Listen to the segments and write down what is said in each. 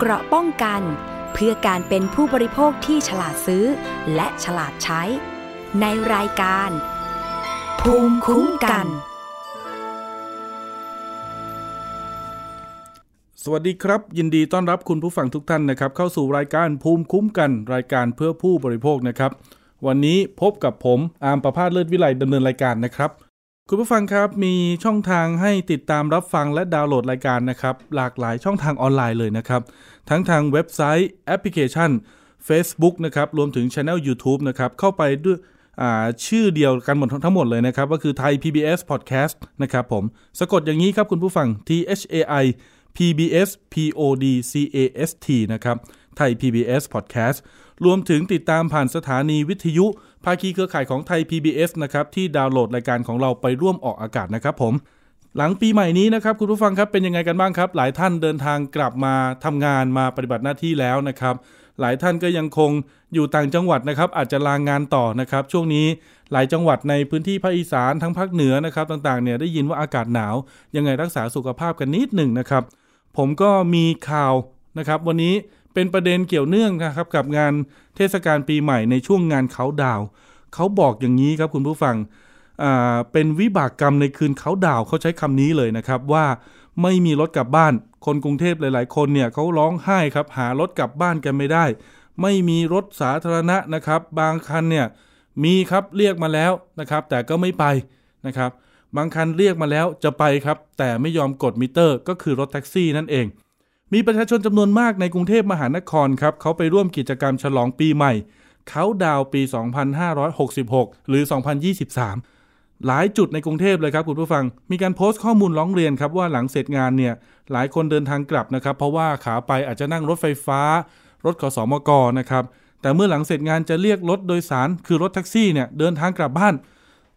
เกราะป้องกัน เพื่อการเป็นผู้บริโภคที่ฉลาดซื้อ และฉลาดใช้ ในรายการ ภูมิคุ้มกัน สวัสดีครับ ยินดีต้อนรับคุณผู้ฟังทุกท่านนะครับ เข้าสู่รายการภูมิคุ้มกัน รายการเพื่อผู้บริโภคนะครับ วันนี้พบกับผมอาร์มประพาสเลิศวิไลดำเนินรายการนะครับ คุณผู้ฟังครับมีช่องทางให้ติดตามรับฟังและดาวน์โหลดรายการนะครับ หลากหลายช่องทางออนไลน์เลยนะครับ ทั้งทางเว็บไซต์แอปพลิเคชัน Facebook นะครับรวมถึงช anel YouTube นะครับเข้าไปด้วยชื่อเดียวกันหมดทั้งหมดเลยนะครับ ก็คือไทย PBS Podcast นะครับผม สะกดอย่างนี้ครับคุณผู้ฟัง T H A I PBS PODCAST นะครับไทย PBS Podcast รวมถึงติดตามผ่านสถานีวิทยุ ภาคีเครือข่ายของไทย PBS นะครับที่ดาวน์โหลดรายการของเราไปร่วมออกอากาศนะครับผมหลังปีใหม่นี้นะครับคุณผู้ฟังครับเป็นยังไงกันบ้างครับ หลายท่านเดินทางกลับมาทำงานมาปฏิบัติหน้าที่แล้วนะครับ หลายท่านก็ยังคงอยู่ต่างจังหวัดนะครับ อาจจะลางงานต่อนะครับ ช่วงนี้หลายจังหวัดในพื้นที่ภาคอีสานทั้งภาคเหนือนะครับต่างๆเนี่ยได้ยินว่าอากาศหนาว ยังไงรักษาสุขภาพกันนิดหนึ่งนะครับ ผมก็มีข่าวนะครับ วันนี้ เป็นประเด็นเกี่ยวเนื่องนะครับกับงานเทศกาลปีใหม่ในช่วงงานเขาดาวเขาบอกอย่างนี้ครับคุณผู้ฟังเป็นวิบากกรรมในคืนเขาดาวเขาใช้คำนี้เลยนะครับว่าไม่มีรถกลับบ้าน คนกรุงเทพหลาย ๆ คนเนี่ยเขาร้องไห้ครับหารถกลับบ้านกันไม่ได้ ไม่มีรถสาธารณะนะครับ บางคันเนี่ยมีครับเรียกมาแล้วนะครับ แต่ก็ไม่ไปนะครับ บางคันเรียกมาแล้วจะไปครับ แต่ไม่ยอมกดมิเตอร์ ก็คือรถแท็กซี่นั่นเอง มีประชาชนจำนวนมากในกรุงเทพมหานครครับเขาไปร่วมกิจกรรมฉลองปีใหม่ เขาดาวปี 2566 หรือ 2023 หลายจุดในกรุงเทพเลยครับคุณผู้ฟัง มีการโพสต์ข้อมูลร้องเรียนครับว่าหลังเสร็จงานเนี่ยหลายคนเดินทางกลับนะครับ เพราะว่าขาไปอาจจะนั่งรถไฟฟ้า รถขสมกนะครับแต่เมื่อหลังเสร็จงานจะเรียกรถโดยสารคือรถแท็กซี่เนี่ยเดินทางกลับบ้าน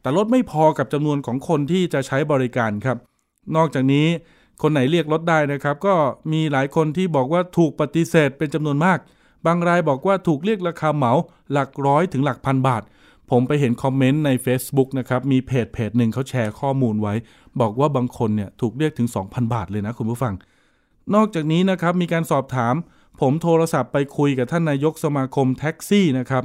แต่รถไม่พอกับจำนวนของคนที่จะใช้บริการครับ นอกจากนี้ คนไหนเรียกรถได้นะครับ ก็มีหลายคนที่บอกว่าถูกปฏิเสธเป็นจำนวนมาก บางรายบอกว่าถูกเรียกราคาเหมาหลักร้อยถึงหลักพันบาท ผมไปเห็นคอมเมนต์ใน Facebook นะครับ มีเพจเพจหนึ่งเขาแชร์ข้อมูลไว้ บอกว่าบางคนเนี่ยถูกเรียกถึง 2,000 บาทเลยนะคุณผู้ฟัง นอกจากนี้นะครับมีการสอบถาม ผมโทรศัพท์ไปคุยกับท่านนายกสมาคมแท็กซี่นะครับ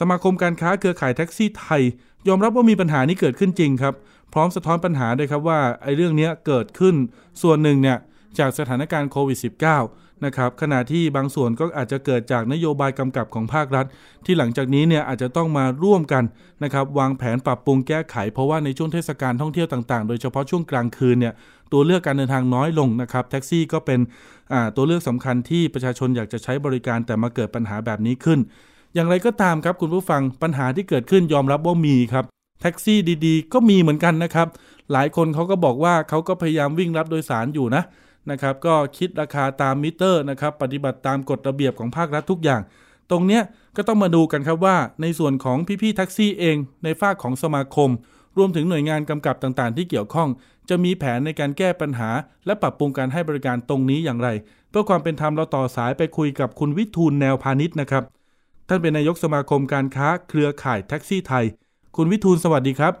สมาคมการค้าเครือข่ายแท็กซี่ไทย ยอมรับว่ามีปัญหานี้เกิดขึ้นจริงครับ ร้อมสะท้อนปัญหาด้วยครับว่าไอ้เรื่องนี้เกิดขึ้นส่วนหนึ่งเนี่ยจากสถานการณ์โควิด -19 นะครับขณะที่บางส่วนก็อาจจะเกิดจากนโยบายกำกับของภาครัฐ ที่หลังจากนี้เนี่ยอาจจะต้องมาร่วมกันนะครับวางแผนปรับปรุงแก้ไข เพราะว่าในช่วงเทศกาลท่องเที่ยวต่างๆ โดยเฉพาะช่วงกลางคืนเนี่ยตัวเลือกการเดินทางน้อยลงนะครับแท็กซี่ก็เป็นตัวเลือกสำคัญที่ประชาชนอยากจะใช้บริการแต่มาเกิดปัญหาแบบนี้ขึ้น อย่างไรก็ตามครับคุณผู้ฟังปัญหาที่เกิดขึ้นยอมรับว่ามีครับ แท็กซี่ดีๆ ก็มีเหมือนกันนะครับ หลายคนเขาก็บอกว่าเขาก็พยายามวิ่งรับโดยสารอยู่นะนะครับ ก็คิดราคาตามมิเตอร์นะครับ ปฏิบัติตามกฎระเบียบของภาครัฐทุกอย่าง ตรงเนี้ยก็ต้องมาดูกันครับว่า ในส่วนของพี่ๆแท็กซี่เอง ในฝั่งของสมาคม รวมถึงหน่วยงานกำกับต่างๆ ที่เกี่ยวข้อง จะมีแผนในการแก้ปัญหา และปรับปรุงการให้บริการตรงนี้อย่างไร เพื่อความเป็นธรรมเราต่อสายไปคุยกับคุณวิทูลแนวพาณิชย์นะครับ ท่านเป็นนายกสมาคมการค้าเครือข่ายแท็กซี่ไทย คุณวิทูลสวัสดีครับ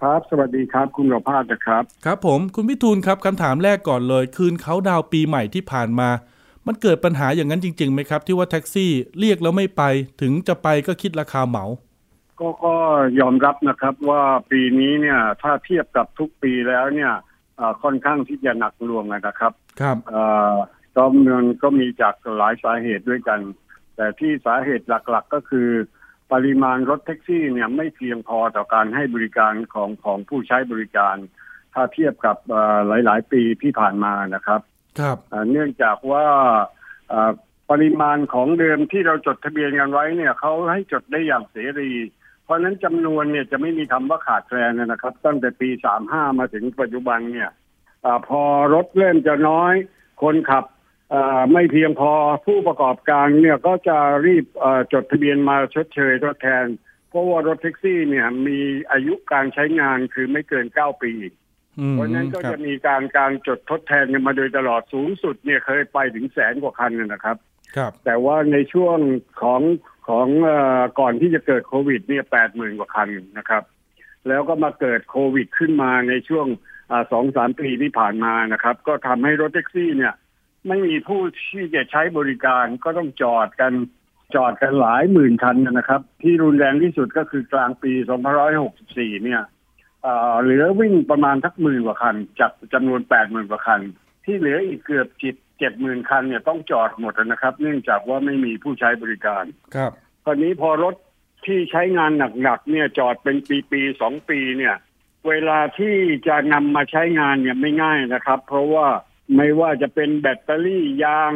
ครับ สวัสดีครับ คุณประภาสนะครับ ครับ ผมคุณวิทูลครับคำถามแรกก่อนเลย คืนเขาดาวปีใหม่ที่ผ่านมา มันเกิดปัญหาอย่างนั้นจริงๆไหมครับ ที่ว่าแท็กซี่เรียกแล้วไม่ไปถึงจะไปก็คิดราคาเหมาก็ก็ยอมรับนะครับว่าปีนี้เนี่ยถ้าเทียบกับทุกปีแล้วเนี่ยค่อนข้างที่จะหนักหน่วงนะครับ ครับก็มันก็มีจากหลายสาเหตุด้วยกัน แต่ที่สาเหตุหลักๆก็คือ ปริมาณรถแท็กซี่เนี่ยไม่เพียงพอต่อการให้บริการของของผู้ใช้บริการ ถ้าเทียบกับหลาย ๆ ปีที่ผ่านมานะครับ ครับเนื่องจากว่าปริมาณของเดิมที่เราจดทะเบียนกันไว้เนี่ยเขาให้จดได้อย่างเสรี เพราะฉะนั้นจำนวนเนี่ยจะไม่มีคำว่าขาดแคลนนะครับ ตั้งแต่ปี35มาถึงปัจจุบันเนี่ยอพอรถเริ่มจะน้อย คนขับ ไม่เพียงพอผู้ประกอบการเนี่ยก็จะรีบจดทะเบียนมาชดเชยทดแทน เพราะว่ารถแท็กซี่เนี่ยมีอายุการใช้งานคือไม่เกิน9ปี เพราะนั้นก็จะมีการการจดทดแทนกันมาโดยตลอดสูงสุดเนี่ยเคยไปถึงแสนกว่าคันนะครับ ครับ แต่ว่าในช่วงของของก่อนที่จะเกิดโควิดเนี่ยแปดหมื่นกว่าคันนะครับ แล้วก็มาเกิดโควิดขึ้นมาในช่วงสองสามปีที่ผ่านมานะครับ ก็ทำให้รถแท็กซี่เนี่ย ไม่มีผู้ที่จะใช้บริการก็ต้องจอดกันจอดกันหลายหมื่นคันนะครับ ที่รุนแรงที่สุดก็คือกลางปี 2564 เนี่ยเหลือวิ่งประมาณทักหมื่นกว่าคัน จากจำนวนแปดหมื่นกว่าคัน ที่เหลืออีกเกือบจิตเจ็ดหมื่นคันเนี่ยต้องจอดหมดนะครับ เนื่องจากว่าไม่มีผู้ใช้บริการ ครับตอนนี้พอรถที่ใช้งานหนักๆเนี่ยจอดเป็นปีๆสองปีเนี่ย เวลาที่จะนำมาใช้งานเนี่ยไม่ง่ายนะครับ เพราะว่า ไม่ว่าจะเป็นแบตเตอรี่ยาง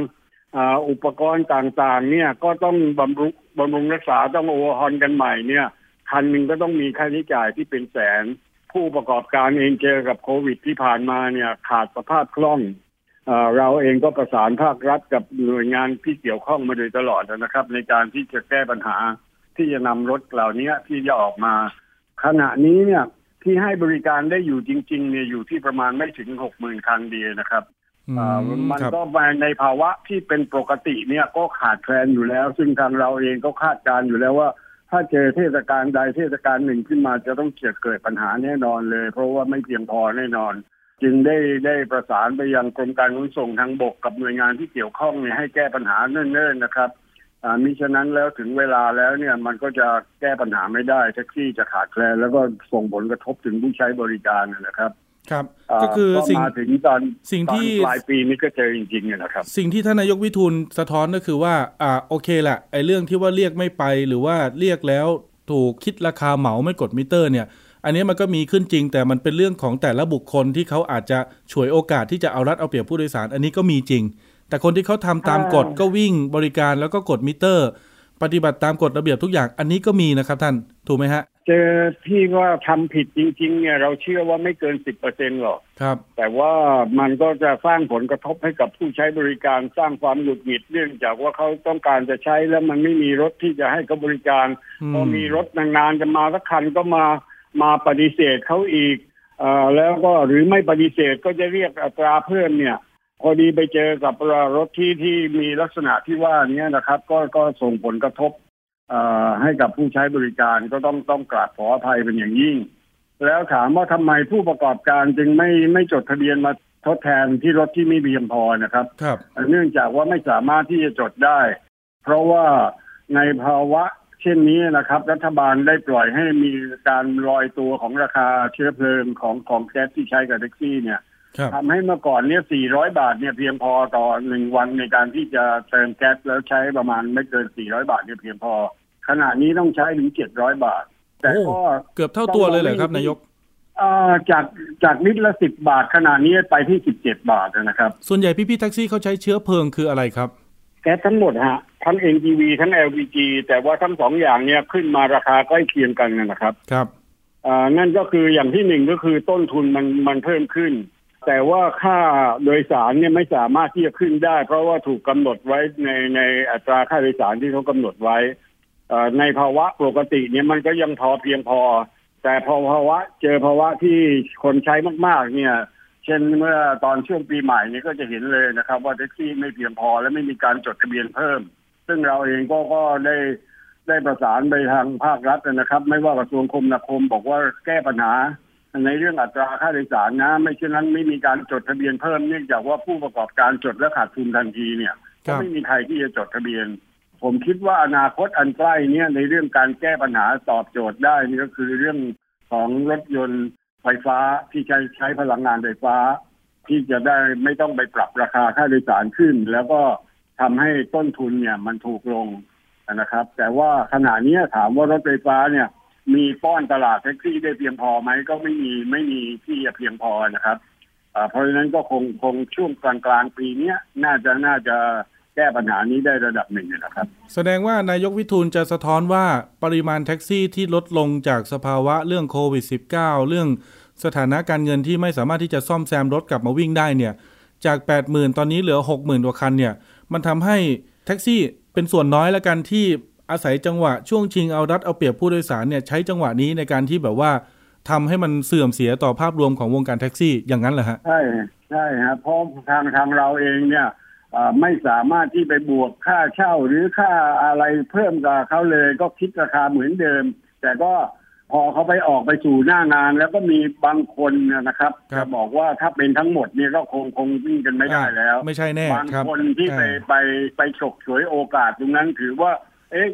อุปกรณ์ต่างๆ เนี่ยก็ต้องบำรุงบำรุงรักษาต้องโอเวอร์ฮอนกันใหม่เนี่ยคันหนึ่งก็ต้องมีค่าใช้จ่ายที่เป็นแสน ผู้ประกอบการเองเจอกับโควิดที่ผ่านมาเนี่ยขาดสภาพคล่องเราเองก็ประสานภาครัฐกับหน่วยงานที่เกี่ยวข้องมาโดยตลอดนะครับ ในการที่จะแก้ปัญหาที่จะนำรถเหล่านี้ที่จะออกมา ขณะนี้เนี่ย ที่ให้บริการได้อยู่จริง ๆ เนี่ยอยู่ที่ประมาณไม่ถึงหกหมื่นคันเดียนะครับมันก็มาในภาวะที่เป็นปกติเนี่ยก็ขาดแคลนอยู่แล้ว ซึ่งทางเราเองก็คาดการอยู่แล้วว่า ถ้าเจอเทศกาลใดเทศกาลหนึ่งขึ้นมาจะต้องเกิดเกิดปัญหาแน่นอนเลย เพราะว่าไม่เพียงพอแน่นอน จึงได้ได้ประสานไปยังกรมการขนส่งทางบกกับหน่วยงานที่เกี่ยวข้องเนี่ยให้แก้ปัญหาเนิ่นๆนะครับ มิฉะนั้นแล้วถึงเวลาแล้วเนี่ยมันก็จะแก้ปัญหาไม่ได้แท็กซี่จะขาดแคลนแล้วก็ส่งผลกระทบถึงผู้ใช้บริการนะครับครับก็คือสิ่งมาถึงตอนสิ่งที่ปลายปีนี้ก็เจอจริงๆนะครับ สิ่งที่ท่านนายกวิทูลสะท้อนก็คือว่าอ่าโอเคแหละไอ้เรื่องที่ว่าเรียกไม่ไปหรือว่าเรียกแล้วถูกคิดราคาเหมาไม่กดมิเตอร์เนี่ยอันนี้มันก็มีขึ้นจริง แต่มันเป็นเรื่องของแต่ละบุคคลที่เขาอาจจะฉวยโอกาสที่จะเอารัดเอาเปรียบผู้โดยสาร อันนี้ก็มีจริง แต่คนที่เขาทำตามกฎก็วิ่งบริการแล้วก็กดมิเตอร์ ปฏิบัติตามกฎระเบียบทุกอย่างอันนี้ก็มีนะครับท่านถูกไหมฮะ เจอพี่ว่าทำผิดจริง ๆ เนี่ยเราเชื่อว่าไม่เกินสิบเปอร์เซ็นหรอกครับ แต่ว่ามันก็จะสร้างผลกระทบให้กับผู้ใช้บริการสร้างความหงุดหงิดเนื่องจากว่าเขาต้องการจะใช้แล้วมันไม่มีรถที่จะให้เขาบริการพอมีรถนานๆจะมาสักคันก็มามาปฏิเสธเขาอีกอแล้วก็หรือไม่ปฏิเสธก็จะเรียกอัตราเพิ่มเนี่ย พอดีไปเจอกับรถที่ที่มีลักษณะที่ว่านี้นะครับ ก็ก็ส่งผลกระทบให้กับผู้ใช้บริการก็ต้องต้องกราบขออภัยเป็นอย่างยิ่ง แล้วถามว่าทำไมผู้ประกอบการจึงไม่ไม่จดทะเบียนมาทดแทนที่รถที่ไม่เพียงพอนะครับครับเนื่องจากว่าไม่สามารถที่จะจดได้ เพราะว่าในภาวะเช่นนี้นะครับ รัฐบาลได้ปล่อยให้มีการลอยตัวของราคาเชื้อเพลิงของของแก๊สที่ใช้กับแท็กซี่เนี่ย ทำให้เมื่อก่อนเนี่ย 400 บาทเนี่ยเพียงพอต่อหนึ่งวันในการที่จะเติมแก๊สแล้วใช้ประมาณไม่เกิน 400 บาทเนี่ยเพียงพอ ขณะนี้ต้องใช้ถึง 700 บาท แต่ก็เกือบเท่าตัวเลยเหรอครับนายกจากจากลิตรละสิบบาทขณะนี้ไปที่สิบเจ็ดบาทนะครับ ส่วนใหญ่พี่พี่แท็กซี่เขาใช้เชื้อเพลิงคืออะไรครับ แก๊สทั้งหมดฮะ ทั้ง NGV ทั้ง LPG แต่ว่าทั้งสองอย่างเนี้ยขึ้นมาราคาใกล้เคียงกันนะครับ ครับอ่านั่นก็คืออย่างที่หนึ่งก็คือต้นทุนมันมันเพิ่มขึ้น แต่ว่าค่าโดยสารเนี่ยไม่สามารถที่จะขึ้นได้ เพราะว่าถูกกำหนดไว้ในในอัตราค่าโดยสารที่เขากำหนดไว้ในภาวะปกติเนี่ยมันก็ยังพอเพียงพอ แต่พอภาวะเจอภาวะที่คนใช้มาก ๆ เนี่ย เช่นเมื่อตอนช่วงปีใหม่นี้ก็จะเห็นเลยนะครับ ว่าแท็กซี่ไม่เพียงพอและไม่มีการจดทะเบียนเพิ่ม ซึ่งเราเองก็ก็ได้ได้ประสานไปทางภาครัฐนะครับ ไม่ว่ากระทรวงคมนาคมบอกว่าแก้ปัญหา ในเรื่องอัตราค่าโดยสารนะ ไม่เช่นนั้นไม่มีการจดทะเบียนเพิ่มเนื่องจากว่าผู้ประกอบการจดและขาดทุนทันทีเนี่ยก็ไม่มีใครที่จะจดทะเบียน ผมคิดว่าอนาคตอันใกล้เนี่ยในเรื่องการแก้ปัญหาตอบโจทย์ได้นี่ก็คือเรื่องของรถยนต์ไฟฟ้าที่ใช้ใช้พลังงานไฟฟ้า ที่จะได้ไม่ต้องไปปรับราคาค่าโดยสารขึ้น แล้วก็ทำให้ต้นทุนเนี่ยมันถูกลงนะครับ แต่ว่าขณะนี้ถามว่ารถไฟฟ้าเนี่ย มีป้อนตลาดแท็กซี่ได้เพียงพอไหมก็ไม่มีไม่มีที่จะเพียงพอนะครับเพราะฉะนั้นก็คงคงช่วงกลางกลางปีนี้น่าจะน่าจะแก้ปัญหานี้ได้ระดับหนึ่งนะครับ แสดงว่านายกวิทูลจะสะท้อนว่าปริมาณแท็กซี่ที่ลดลงจากสภาวะเรื่องโควิด -19 เรื่องสถานะการเงินที่ไม่สามารถที่จะซ่อมแซมรถกลับมาวิ่งได้เนี่ย จาก 80,000 ตอนนี้เหลือ 60,000กว่าคันเนี่ย มันทำให้แท็กซี่เป็นส่วนน้อยละกันที่ อาศัยจังหวะช่วงชิงเอารัดเอาเปรียบผู้โดยสารเนี่ยใช้จังหวะนี้ในการที่แบบว่าทำให้มันเสื่อมเสียต่อภาพรวมของวงการแท็กซี่อย่างนั้นเหรอฮะใช่ใช่ครับเพราะทางทางเราเองเนี่ยไม่สามารถที่ไปบวกค่าเช่าหรือค่าอะไรเพิ่มกับเขาเลย ก็คิดราคาเหมือนเดิม แต่ก็พอเขาไปออกไปสู่หน้างาน แล้วก็มีบางคนนะครับจะบอกว่าถ้าเป็นทั้งหมดเนี่ยก็คงคงวิ่งกันไม่ได้แล้ว ไม่ใช่แน่บางคนที่ไปไปไปฉกฉวยโอกาสตรงนั้นถือว่า เอ๊ะ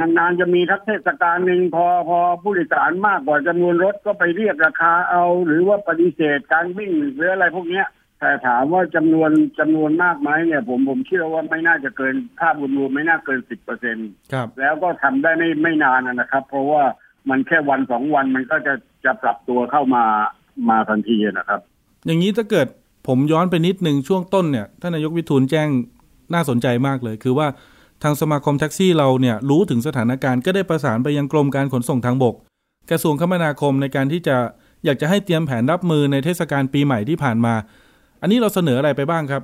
นานๆจะมีทักเทศกาลหนึ่งพอพอผู้โดยสารมากกว่าจำนวนรถก็ไปเรียกราคาเอา หรือว่าปฏิเสธการวิ่งหรืออะไรพวกเนี้ยแต่ถามว่าจำนวนจำนวนมากไหมเนี่ย ผมผมเชื่อว่าไม่น่าจะเกินภาพรวมไม่น่าเกินสิบเปอร์เซ็นต์แล้วก็ทำได้ไม่ไม่นานนะครับ เพราะว่ามันแค่วันสองวันมันก็จะจะปรับตัวเข้ามามาทันทีนะครับ อย่างนี้ถ้าเกิดผมย้อนไปนิดหนึ่งช่วงต้นเนี่ยท่านนายกวิทูลแจ้งน่าสนใจมากเลย คือว่า ทางสมาคมแท็กซี่เราเนี่ยรู้ถึงสถานการณ์ก็ได้ประสานไปยังกรมการขนส่งทางบก กระทรวงคมนาคมในการที่จะอยากจะให้เตรียมแผนรับมือในเทศกาลปีใหม่ที่ผ่านมา อันนี้เราเสนออะไรไปบ้างครับ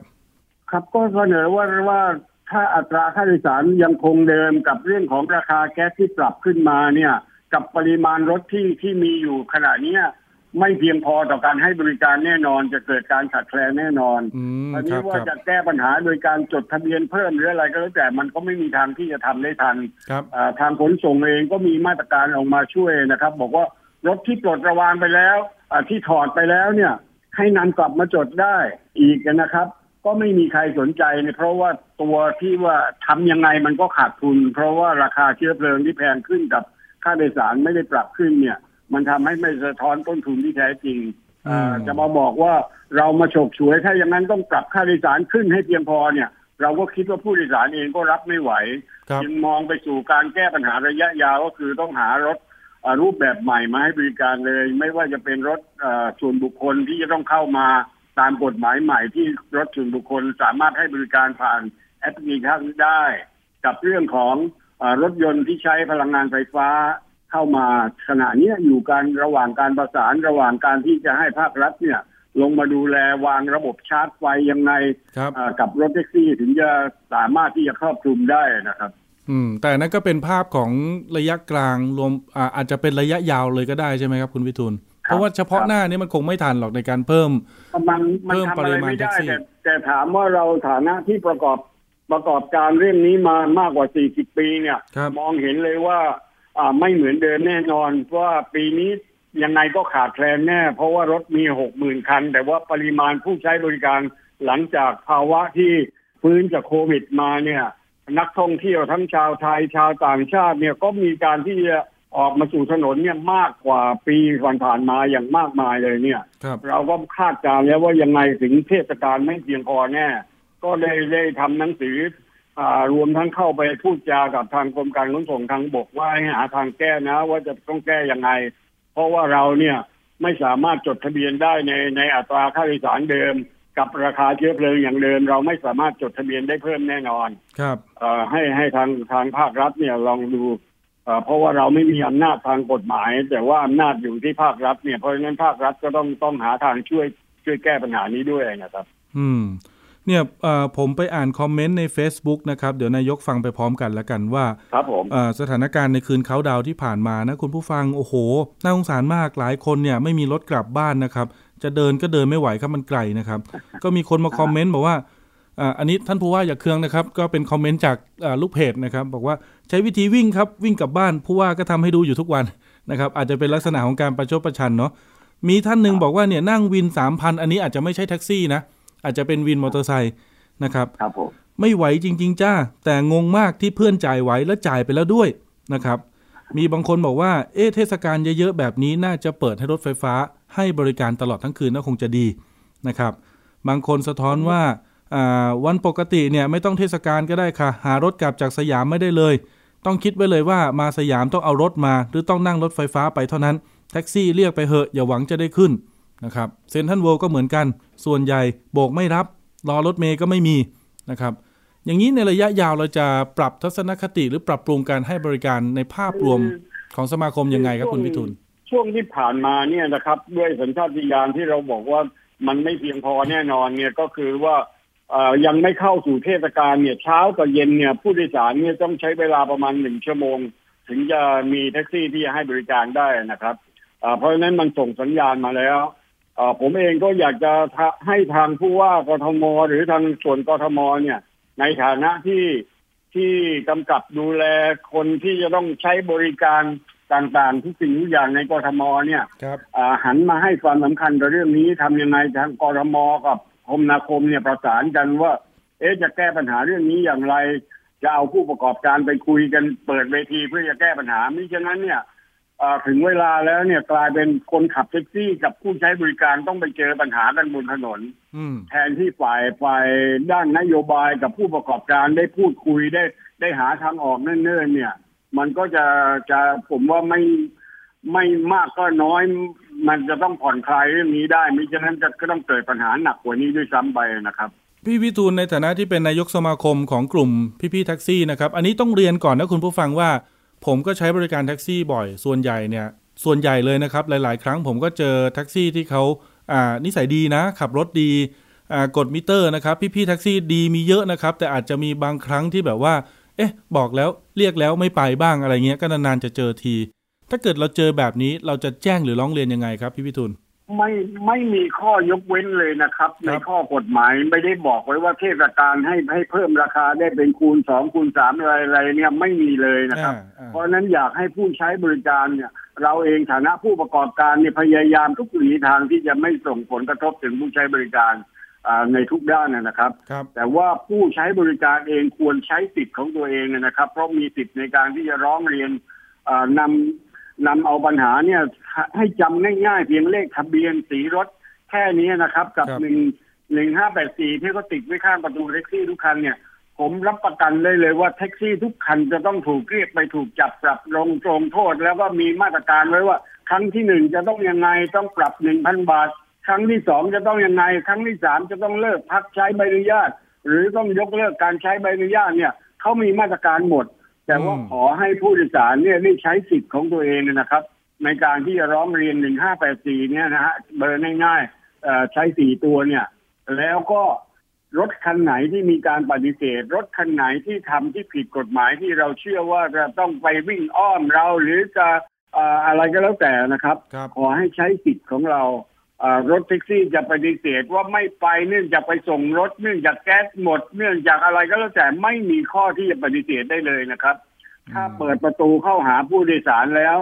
ครับก็เสนอว่าว่าถ้าอัตราค่าโดยสารยังคงเดิมกับเรื่องของราคาแก๊สที่ปรับขึ้นมาเนี่ย กับปริมาณรถที่ที่มีอยู่ขณะนี้ ไม่เพียงพอต่อการให้บริการแน่นอนจะเกิดการขาดแคลนแน่นอนอันนี้ว่าจะแก้ปัญหาโดยการจดทะเบียนเพิ่มหรืออะไรก็แล้วแต่มันก็ไม่มีทางที่จะทำได้ทันทางขนส่งเองก็มีมาตรการออกมาช่วยนะครับ บอกว่ารถที่ปลดระวางไปแล้วที่ถอดไปแล้วเนี่ย ให้นำกลับมาจดได้อีกนะครับ ก็ไม่มีใครสนใจเนี่ยเพราะว่าตัวที่ว่าทำยังไงมันก็ขาดทุน เพราะว่าราคาเชื้อเพลิงที่แพงขึ้นกับค่าโดยสารไม่ได้ปรับขึ้นเนี่ย มันทำให้ไม่สะท้อนต้นทุนที่แท้จริงจะมาบอกว่าเรามาฉกฉวยถ้าอย่างนั้นต้องปรับค่าโดยสารขึ้นให้เพียงพอเนี่ย เราก็คิดว่าผู้โดยสารเองก็รับไม่ไหวจึงมองไปสู่การแก้ปัญหาระยะยาวก็คือต้องหารถรูปแบบใหม่มาให้บริการเลย ไม่ว่าจะเป็นรถส่วนบุคคลที่จะต้องเข้ามาตามกฎหมายใหม่ที่รถส่วนบุคคลสามารถให้บริการผ่านแอปพลิเคชันได้ กับเรื่องของรถยนต์ที่ใช้พลังงานไฟฟ้า เข้ามาขณะนี้อยู่การระหว่างการประสานระหว่างการที่จะให้ภาครัฐเนี่ย ลงมาดูแลวางระบบชาร์จไฟยังไงกับรถแท็กซี่ถึงจะสามารถที่จะครอบคลุมได้นะครับ อืม แต่นั่นก็เป็นภาพของระยะกลางรวมอาอาจจะเป็นระยะยาวเลยก็ได้ใช่ไหมครับ คุณวิทูลเพราะว่าเฉพาะหน้านี้มันคงไม่ทันหรอกในการเพิ่มมันมันทำอะไรไม่ได้แต่แต่ถามว่าเราฐานะที่ประกอบประกอบการเรื่องนี้มามากกว่า 40 ปีเนี่ย มองเห็นเลยว่า ไม่เหมือนเดิมแน่นอน เพราะว่าปีนี้ยังไงก็ขาดแคลนแน่ เพราะว่ารถมีหกหมื่นคัน แต่ว่าปริมาณผู้ใช้บริการหลังจากภาวะที่ฟื้นจากโควิดมาเนี่ย นักท่องเที่ยวทั้งชาวไทยชาวต่างชาติเนี่ยก็มีการที่จะออกมาสู่ถนนเนี่ยมากกว่าปีผ่านมาอย่างมากมายเลยเนี่ยรเราก็คาดการณ์แล้วว่ายังไงถึงเทศกาลไม่เพียงพอแน่ ก็เลยได้ทำหนังสือ รวมทั้งเข้าไปพูดจากับทางกรมการขนส่งทางบกว่าให้หาทางแก้นะ ว่าจะต้องแก้ยังไง เพราะว่าเราเนี่ยไม่สามารถจดทะเบียนได้ในในอัตราค่าโดยสารเดิม กับราคาเชื้อเพลิงอย่างเดิม เราไม่สามารถจดทะเบียนได้เพิ่มแน่นอน ครับให้ให้ทางทางภาครัฐเนี่ยลองดูเพราะว่าเราไม่มีอำนาจทางกฎหมาย แต่ว่าอำนาจอยู่ที่ภาครัฐเนี่ยเพราะฉะนั้นภาครัฐก็ต้องต้องหาทางช่วยช่วยแก้ปัญหานี้ด้วยนะครับ อืม เนี่ยผมไปอ่านคอมเมนต์ใน Facebook นะครับ เดี๋ยวนายกฟังไปพร้อมกันแล้วกันว่าครับผมสถานการณ์ในคืนเขาดาวที่ผ่านมานะคุณผู้ฟังโอ้โห น่าสงสารมากหลายคนเนี่ยไม่มีรถกลับบ้านนะครับ จะเดินก็เดินไม่ไหวครับมันไกลนะครับ ก็มีคนมาคอมเมนต์บอกว่าอันนี้ท่านผู้ว่าอย่าเคืองนะครับ ก็เป็นคอมเมนต์จากลูกเพจนะครับ บอกว่าใช้วิธีวิ่งครับวิ่งกลับบ้านผู้ว่าก็ทำให้ดูอยู่ทุกวันนะครับ อาจจะเป็นลักษณะของการประชดประชันเนาะมีท่านหนึ่งบอกว่าเนี่ยนั่งวินสามพันอันนี้อาจจะไม่ใช่แท็กซี่นะ อาจจะเป็นวินมอเตอร์ไซค์นะครับครับผมไม่ไหวจริง ๆ จ้า แต่งงมากที่เพื่อนจ่ายไหวและจ่ายไปแล้วด้วยนะครับ มีบางคนบอกว่า เอ๊เทศกาลเยอะๆแบบนี้น่าจะเปิดให้รถไฟฟ้า ให้บริการตลอดทั้งคืนน่าคงจะดีนะครับ บางคนสะท้อนว่าวันปกติเนี่ยไม่ต้องเทศกาลก็ได้ค่ะ หารถกลับจากสยามไม่ได้เลย ต้องคิดไว้เลยว่ามาสยามต้องเอารถมา หรือต้องนั่งรถไฟฟ้าไปเท่านั้น แท็กซี่เรียกไปเหอะอย่าหวังจะได้ขึ้น นะครับเซนทันเวิลด์ก็เหมือนกัน ส่วนใหญ่โบกไม่รับ รอรถเมย์ก็ไม่มีนะครับอย่างนี้ในระยะยาวเราจะปรับทัศนคติหรือปรับปรุงการให้บริการในภาพรวมของสมาคมยังไงครับคุณพิทุนช่วงที่ผ่านมาเนี่ยนะครับ ด้วยสัญชาติญาณที่เราบอกว่ามันไม่เพียงพอแน่นอนเนี่ยก็คือว่ายังไม่เข้าสู่เทศกาลเนี่ยเช้ากับเย็นเนี่ยผู้โดยสารเนี่ยต้องใช้เวลาประมาณหนึ่งชั่วโมง ถึงจะมีแท็กซี่ที่จะให้บริการได้นะครับเพราะฉะนั้นมันส่งสัญญาณมาแล้ว ผมเองก็อยากจะให้ทางผู้ว่ากทม หรือทางส่วนกทมเนี่ย ในฐานะที่ที่กำกับดูแลคนที่จะต้องใช้บริการต่างๆ ทุกสิ่งทุกอย่างในกรทมเนี่ยครับอ่าหันมาให้ความสำคัญกับเรื่องนี้ทำยังไงทางกรทมกับคมนาคมเนี่ยประสานกันว่า เอ๊ะจะแก้ปัญหาเรื่องนี้อย่างไร จะเอาผู้ประกอบการไปคุยกันเปิดเวทีเพื่อจะแก้ปัญหามิฉะนั้นเนี่ยอ่า ถึงเวลาแล้วเนี่ยกลายเป็นคนขับแท็กซี่กับผู้ใช้บริการต้องไปเจอปัญหากันบนถนนอืมแทนที่ฝ่ายฝ่ายด้านนโยบายกับผู้ประกอบการได้พูดคุยได้ได้หาทางออกเนิ่นๆเนี่ย มันก็จะจะผมว่าไม่ไม่มากก็น้อย มันจะต้องผ่อนคลายเรื่องนี้ได้มิฉะนั้นจะก็ต้องเกิดปัญหาหนักกว่านี้ด้วยซ้ำไปนะครับพี่วิทูลในฐานะที่เป็นนายกสมาคมของกลุ่มพี่ๆแท็กซี่นะครับ อันนี้ต้องเรียนก่อนนะคุณผู้ฟังว่า ผมก็ใช้บริการแท็กซี่บ่อย ส่วนใหญ่เนี่ย ส่วนใหญ่เลยนะครับ หลาย ๆ ครั้งผมก็เจอแท็กซี่ที่เขาอ่านิสัยดีนะ ขับรถดีอ่ากดมิเตอร์นะครับ พี่ๆแท็กซี่ดีมีเยอะนะครับ แต่อาจจะมีบางครั้งที่แบบว่า เอ๊ะ บอกแล้วเรียกแล้วไม่ไปบ้างอะไรเงี้ย ก็นานๆจะเจอที ถ้าเกิดเราเจอแบบนี้เราจะแจ้งหรือร้องเรียนยังไงครับพี่วิทูล ไม่ไม่มีข้อยกเว้นเลยนะครับ ในข้อกฎหมายไม่ได้บอกไว้ว่าเทศกาลให้ให้เพิ่มราคาได้เป็นคูณสองคูณสามอะไรอะไรเนี่ยไม่มีเลยนะครับอ่าอ่าเพราะฉะนั้นอยากให้ผู้ใช้บริการเนี่ย เราเองฐานะผู้ประกอบการเนี่ยพยายามทุกวิถีทางที่จะไม่ส่งผลกระทบถึงผู้ใช้บริการอ่าในทุกด้านนะนะครับครับ แต่ว่าผู้ใช้บริการเองควรใช้สิทธิ์ของตัวเองนะครับ เพราะมีสิทธิ์ในการที่จะร้องเรียนอ่านำ นำเอาปัญหาเนี่ยให้จำง่ายๆ เพียงเลขทะเบียนสีรถแค่นี้นะครับ กับครับ หนึ่งหนึ่งห้าแปดสี่ที่เขาติดไว้ข้างประตูแท็กซี่ทุกคันเนี่ย ผมรับประกันเลยเลยว่าแท็กซี่ทุกคันจะต้องถูกเรียกไปถูกจับปรับลงตรงโทษ แล้วก็มีมาตรการไว้ว่า ครั้งที่หนึ่งจะต้องยังไงต้องปรับหนึ่งพันบาท ครั้งที่สองจะต้องยังไง ครั้งที่สามจะต้องเลิกพักใช้ใบอนุญาต หรือต้องยกเลิกการใช้ใบอนุญาตเนี่ยเขามีมาตรการหมด แต่ว่าอืมขอให้ผู้โดยสารเนี่ยได้ใช้สิทธิ์ของตัวเองนะครับ ในการที่จะร้องเรียนหนึ่งห้าแปดสี่เนี่ยนะฮะเบอร์ง่ายๆเอ่อใช้สี่ตัวเนี่ย แล้วก็รถคันไหนที่มีการปฏิเสธ รถคันไหนที่ทำที่ผิดกฎหมายที่เราเชื่อว่าจะต้องไปวิ่งอ้อมเราหรือจะเอ่ออะไรก็แล้วแต่นะครับครับ ขอให้ใช้สิทธิ์ของเราเอ่อ รถแท็กซี่จะปฏิเสธว่าไม่ไปเนื่องจากไปส่งรถเนื่องจากแก๊สหมด เนื่องจากอะไรก็แล้วแต่ไม่มีข้อที่จะปฏิเสธได้เลยนะครับ ถ้าเปิดประตูเข้าหาผู้โดยสารแล้ว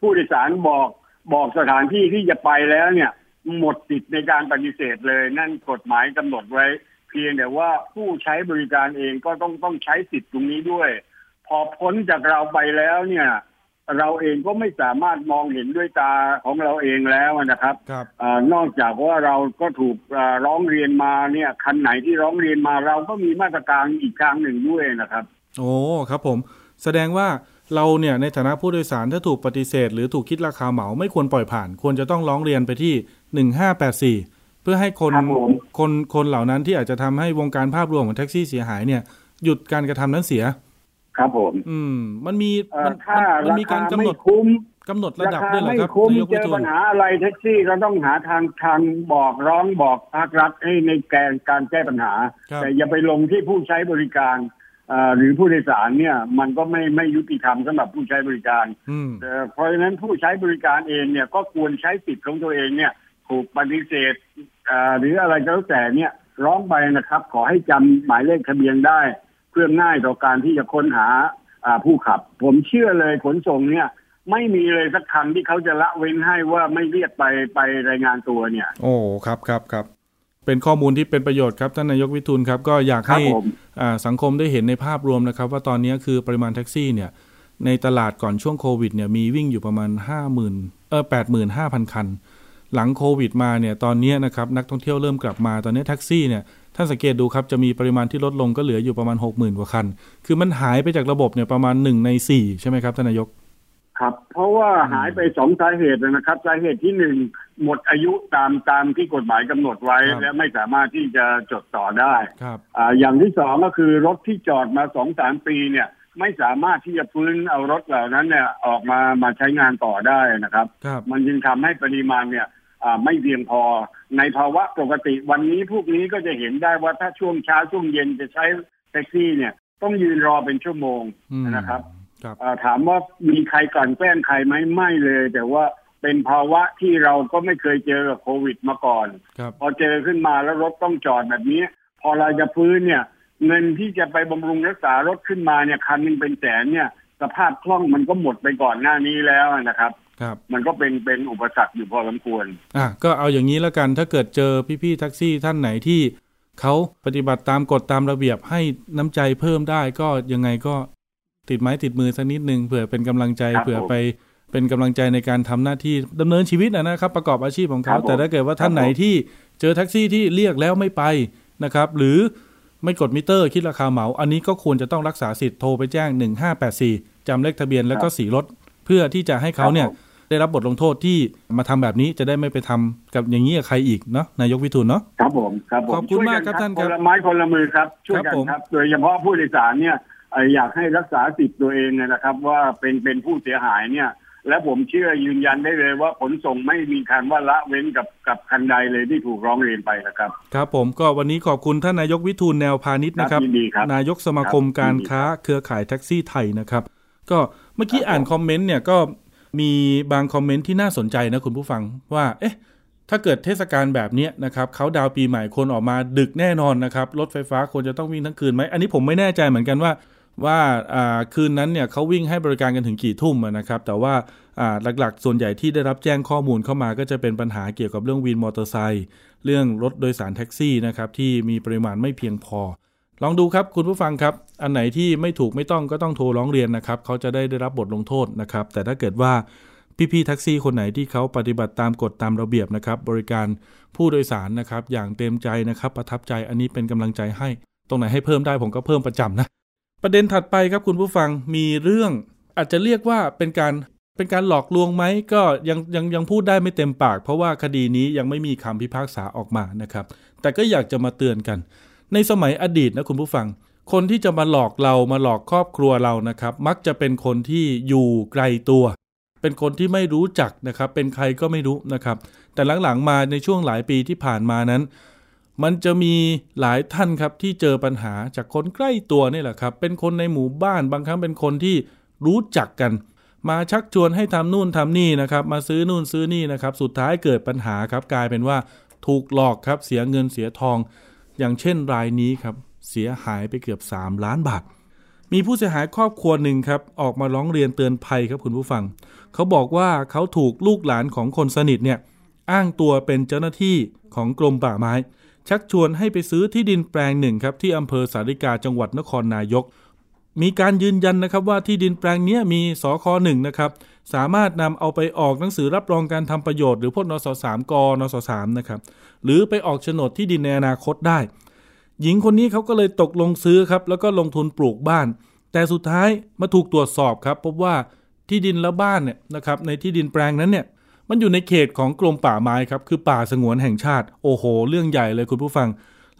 ผู้โดยสารบอกบอกสถานที่ที่จะไปแล้วเนี่ย หมดสิทธิ์ในการปฏิเสธเลย นั่นกฎหมายกำหนดไว้ เพียงแต่ว่าผู้ใช้บริการเองก็ต้องต้องใช้สิทธิ์ตรงนี้ด้วย พอพ้นจากเราไปแล้วเนี่ย เราเองก็ไม่สามารถมองเห็นด้วยตาของเราเองแล้วนะครับครับอานอกจากว่าเราก็ถูกอ่าร้องเรียนมาเนี่ยคันไหนที่ร้องเรียนมาเราก็มีมาตรการอีกทางหนึ่งด้วยนะครับ โอ้ครับผม แสดงว่าเราเนี่ยในฐานะผู้โดยสารถ้าถูกปฏิเสธ หรือถูกคิดราคาเหมาไม่ควรปล่อยผ่าน ควรจะต้องร้องเรียนไปที่1584เพื่อให้คนครับผมคนคนเหล่านั้นที่อาจจะทำให้วงการภาพรวมของแท็กซี่เสียหายเนี่ยหยุดการกระทำนั้นเสีย ครับผม อืม มันมีเอ่อมันถ้ามันรามีกาคารกำหไม่นดคุ้มกำหนดระราดับคาด้วยเหรอไม่ครับคุ้มนายกเจวิอทูลปัญหาอะไรแท็กซี่ก็ต้องหาทางทางบอกร้องบอกภาครัฐให้ในแกนการแก้ปัญหาครับแต่อย่าไปลงที่ผู้ใช้บริการอ่าหรือผู้โดยสารเนี่ย มันก็ไม่ไม่ยุติธรรมสำหรับผู้ใช้บริการอืมเอ่อเพราะฉะนั้นผู้ใช้บริการเองเนี่ยก็ควรใช้สิทธิ์ของตัวเองเนี่ย ถูกปฏิเสธอ่าหรืออะไรก็แล้วแต่เนี่ย ร้องไปนะครับ ขอให้จำหมายเลขทะเบียนได้ เพื่อง่ายต่อการที่จะค้นหาอ่าผู้ขับ ผมเชื่อเลยขนส่งเนี่ย ไม่มีเลยสักคำที่เขาจะละเว้นให้ว่าไม่เรียกไปไปรายงานตัวเนี่ย โอ้ครับครับครับเป็นข้อมูลที่เป็นประโยชน์ครับท่านนายกวิทูลครับก็อยากครับให้ผมอ่าสังคมได้เห็นในภาพรวมนะครับ ว่าตอนนี้คือปริมาณแท็กซี่เนี่ย ในตลาดก่อนช่วงโควิดเนี่ยมีวิ่งอยู่ประมาณ 5 0,000เออ85,000 คัน หลังโควิดมาเนี่ยตอนนี้นะครับนักท่องเที่ยวเริ่มกลับมาตอนนี้แท็กซี่เนี่ย ท่านสังเกตดูครับจะมีปริมาณที่ลดลงก็เหลืออยู่ประมาณ60,000กว่าคัน คือมันหายไปจากระบบเนี่ยประมาณ1ใน4ใช่ไหมครับท่านนายก ครับ เพราะว่าหายไปสองสาเหตุนะครับ สาเหตุที่หนึ่งหมดอายุตามตามที่กฎหมายกำหนดไว้ครับและไม่สามารถที่จะจดต่อได้ครับอ่าอย่างที่สองก็คือรถที่จอดมาสองสามปีเนี่ยไม่สามารถที่จะฟื้นเอารถเหล่านั้นเนี่ยออกมามาใช้งานต่อได้นะครับครับมันจึงทำให้ปริมาณเนี่ยอ่า ไม่เพียงพอในภาวะปกติวันนี้พวกนี้ก็จะเห็นได้ว่าถ้าช่วงเช้าช่วงเย็นจะใช้แท็กซี่เนี่ย ต้องยืนรอเป็นชั่วโมงอืมนะครับครับอ่าถามว่ามีใครกลั่นแกล้งใครไหมไม่เลย แต่ว่าเป็นภาวะที่เราก็ไม่เคยเจอกับโควิดมาก่อนครับพอเจอขึ้นมาแล้วรถต้องจอดแบบนี้ พอเราจะฟื้นเนี่ย เงินที่จะไปบำรุงรักษารถขึ้นมาเนี่ยคันหนึงเป็นแสนเนี่ย สภาพคล่องมันก็หมดไปก่อนหน้านี้แล้วนะครับ ครับ มันก็เป็นเป็นอุปสรรคอยู่พอสมควร อะก็เอาอย่างนี้แล้วกันถ้าเกิดเจอพี่ๆแท็กซี่ท่านไหนที่เขาปฏิบัติตามกฎตามระเบียบให้น้ำใจเพิ่มได้ก็ยังไงก็ติดไม้ติดมือสักนิดนึงเผื่อเป็นกำลังใจครับเผื่อผมไปเป็นกำลังใจในการทำหน้าที่ดำเนินชีวิตนะนะครับ ประกอบอาชีพของเขาครัเขาบผมแต่ถ้าเกิดว่าท่านไหนครับผมที่เจอแท็กซี่ที่เรียกแล้วไม่ไปนะครับ หรือไม่กดมิเตอร์คิดราคาเหมา อันนี้ก็ควรจะต้องรักษาสิทธิ์โทรไปแจ้ง 1584จำเลขทะเบียนแล้วก็สีรถ เพื่อที่จะให้เขาเนี่ยครับผม ได้รับบทลงโทษที่มาทำแบบนี้จะได้ไม่ไปทำกับอย่างนี้กับใครอีกเนาะนายกวิทูลเนาะครับผมครับผมขอบคุณช่วยมากครับท่านครับคนละไม้คนละมือครับช่วยกัครับนผมครับโดยเฉพาะผู้โดยสารเนี่ยเอ่ออยากให้รักษาสิทธิ์ตัวเองเนยนะครับ ว่าเป็นเป็นผู้เสียหายเนี่ย และผมเชื่อยืนยันได้เลยว่าขนส่งไม่มีการว่าละเว้นกับกับคันใดเลยที่ถูกร้องเรียนไปนะครับ ครับผมก็วันนี้ขอบคุณท่านนายกวิทูลแนวพาณิชย์นะครับยินดีครับนายกสมาคมครับการยินดีค้าเครือข่ายแท็กซี่ไทยนะครับ ก็เมื่อกี้ครับอ่านผมคอมเมนต์เนี่ยก็ มีบางคอมเมนต์ที่น่าสนใจนะคุณผู้ฟังว่า เอ๊ะ ถ้าเกิดเทศกาลแบบนี้นะครับเขาดาวปีใหม่คนออกมาดึกแน่นอนนะครับ รถไฟฟ้าควรจะต้องวิ่งทั้งคืนไหม อันนี้ผมไม่แน่ใจเหมือนกันว่าว่าคืนนั้นเนี่ยเขาวิ่งให้บริการกันถึงกี่ทุ่มนะครับ แต่ว่าหลักๆ ส่วนใหญ่ที่ได้รับแจ้งข้อมูลเข้ามาก็จะเป็นปัญหาเกี่ยวกับเรื่องวินมอเตอร์ไซค์เรื่องรถโดยสารแท็กซี่นะครับที่มีปริมาณไม่เพียงพอ ลองดูครับคุณผู้ฟังครับ อันไหนที่ไม่ถูกไม่ต้องก็ต้องโทรร้องเรียนนะครับเขาจะได้ได้รับบทลงโทษนะครับ แต่ถ้าเกิดว่าพี่ๆแท็กซี่คนไหนที่เขาปฏิบัติตามกฎตามระเบียบนะครับ บริการผู้โดยสารนะครับ อย่างเต็มใจนะครับ ประทับใจอันนี้เป็นกำลังใจให้ ตรงไหนให้เพิ่มได้ผมก็เพิ่มประจำนะ ประเด็นถัดไปครับคุณผู้ฟังมีเรื่องอาจจะเรียกว่าเป็นการเป็นการหลอกลวงไหมก็ยังยังยังพูดได้ไม่เต็มปาก เพราะว่าคดีนี้ยังไม่มีคำพิพากษาออกมานะครับ แต่ก็อยากจะมาเตือนกัน ในสมัยอดีตนะคุณผู้ฟัง คนที่จะมาหลอกเรามาหลอกครอบครัวเรานะครับ มักจะเป็นคนที่อยู่ไกลตัว เป็นคนที่ไม่รู้จักนะครับ เป็นใครก็ไม่รู้นะครับ แต่หลังๆมาในช่วงหลายปีที่ผ่านมานั้น มันจะมีหลายท่านครับที่เจอปัญหาจากคนใกล้ตัวนี่แหละครับ เป็นคนในหมู่บ้านบางครั้งเป็นคนที่รู้จักกันมาชักชวนให้ทำนู่นทำนี่นะครับมาซื้อนู่นซื้อนี่นะครับ สุดท้ายเกิดปัญหาครับกลายเป็นว่าถูกหลอกครับเสียเงินเสียทอง อย่างเช่นรายนี้ครับเสียหายไปเกือบ 3 ล้านบาท มีผู้เสียหายครอบครัวหนึ่งครับออกมาร้องเรียนเตือนภัยครับคุณผู้ฟัง เขาบอกว่าเขาถูกลูกหลานของคนสนิทเนี่ยอ้างตัวเป็นเจ้าหน้าที่ของกรมป่าไม้ ชักชวนให้ไปซื้อที่ดินแปลงหนึ่งครับที่อำเภอสาริกาจังหวัดนครนายก มีการยืนยันนะครับว่าที่ดินแปลงนี้มีสคหนึ่งนะครับ สามารถนำเอาไปออกหนังสือรับรองการทำประโยชน์หรือพวกนสสามกนสสามนะครับหรือไปออกโฉนดที่ดินในอนาคตได้ หญิงคนนี้เขาก็เลยตกลงซื้อครับแล้วก็ลงทุนปลูกบ้าน แต่สุดท้ายมาถูกตรวจสอบครับพบว่าที่ดินและบ้านเนี่ยนะครับในที่ดินแปลงนั้นเนี่ยมันอยู่ในเขตของกรมป่าไม้ครับคือป่าสงวนแห่งชาติ โอ้โห เรื่องใหญ่เลยคุณผู้ฟัง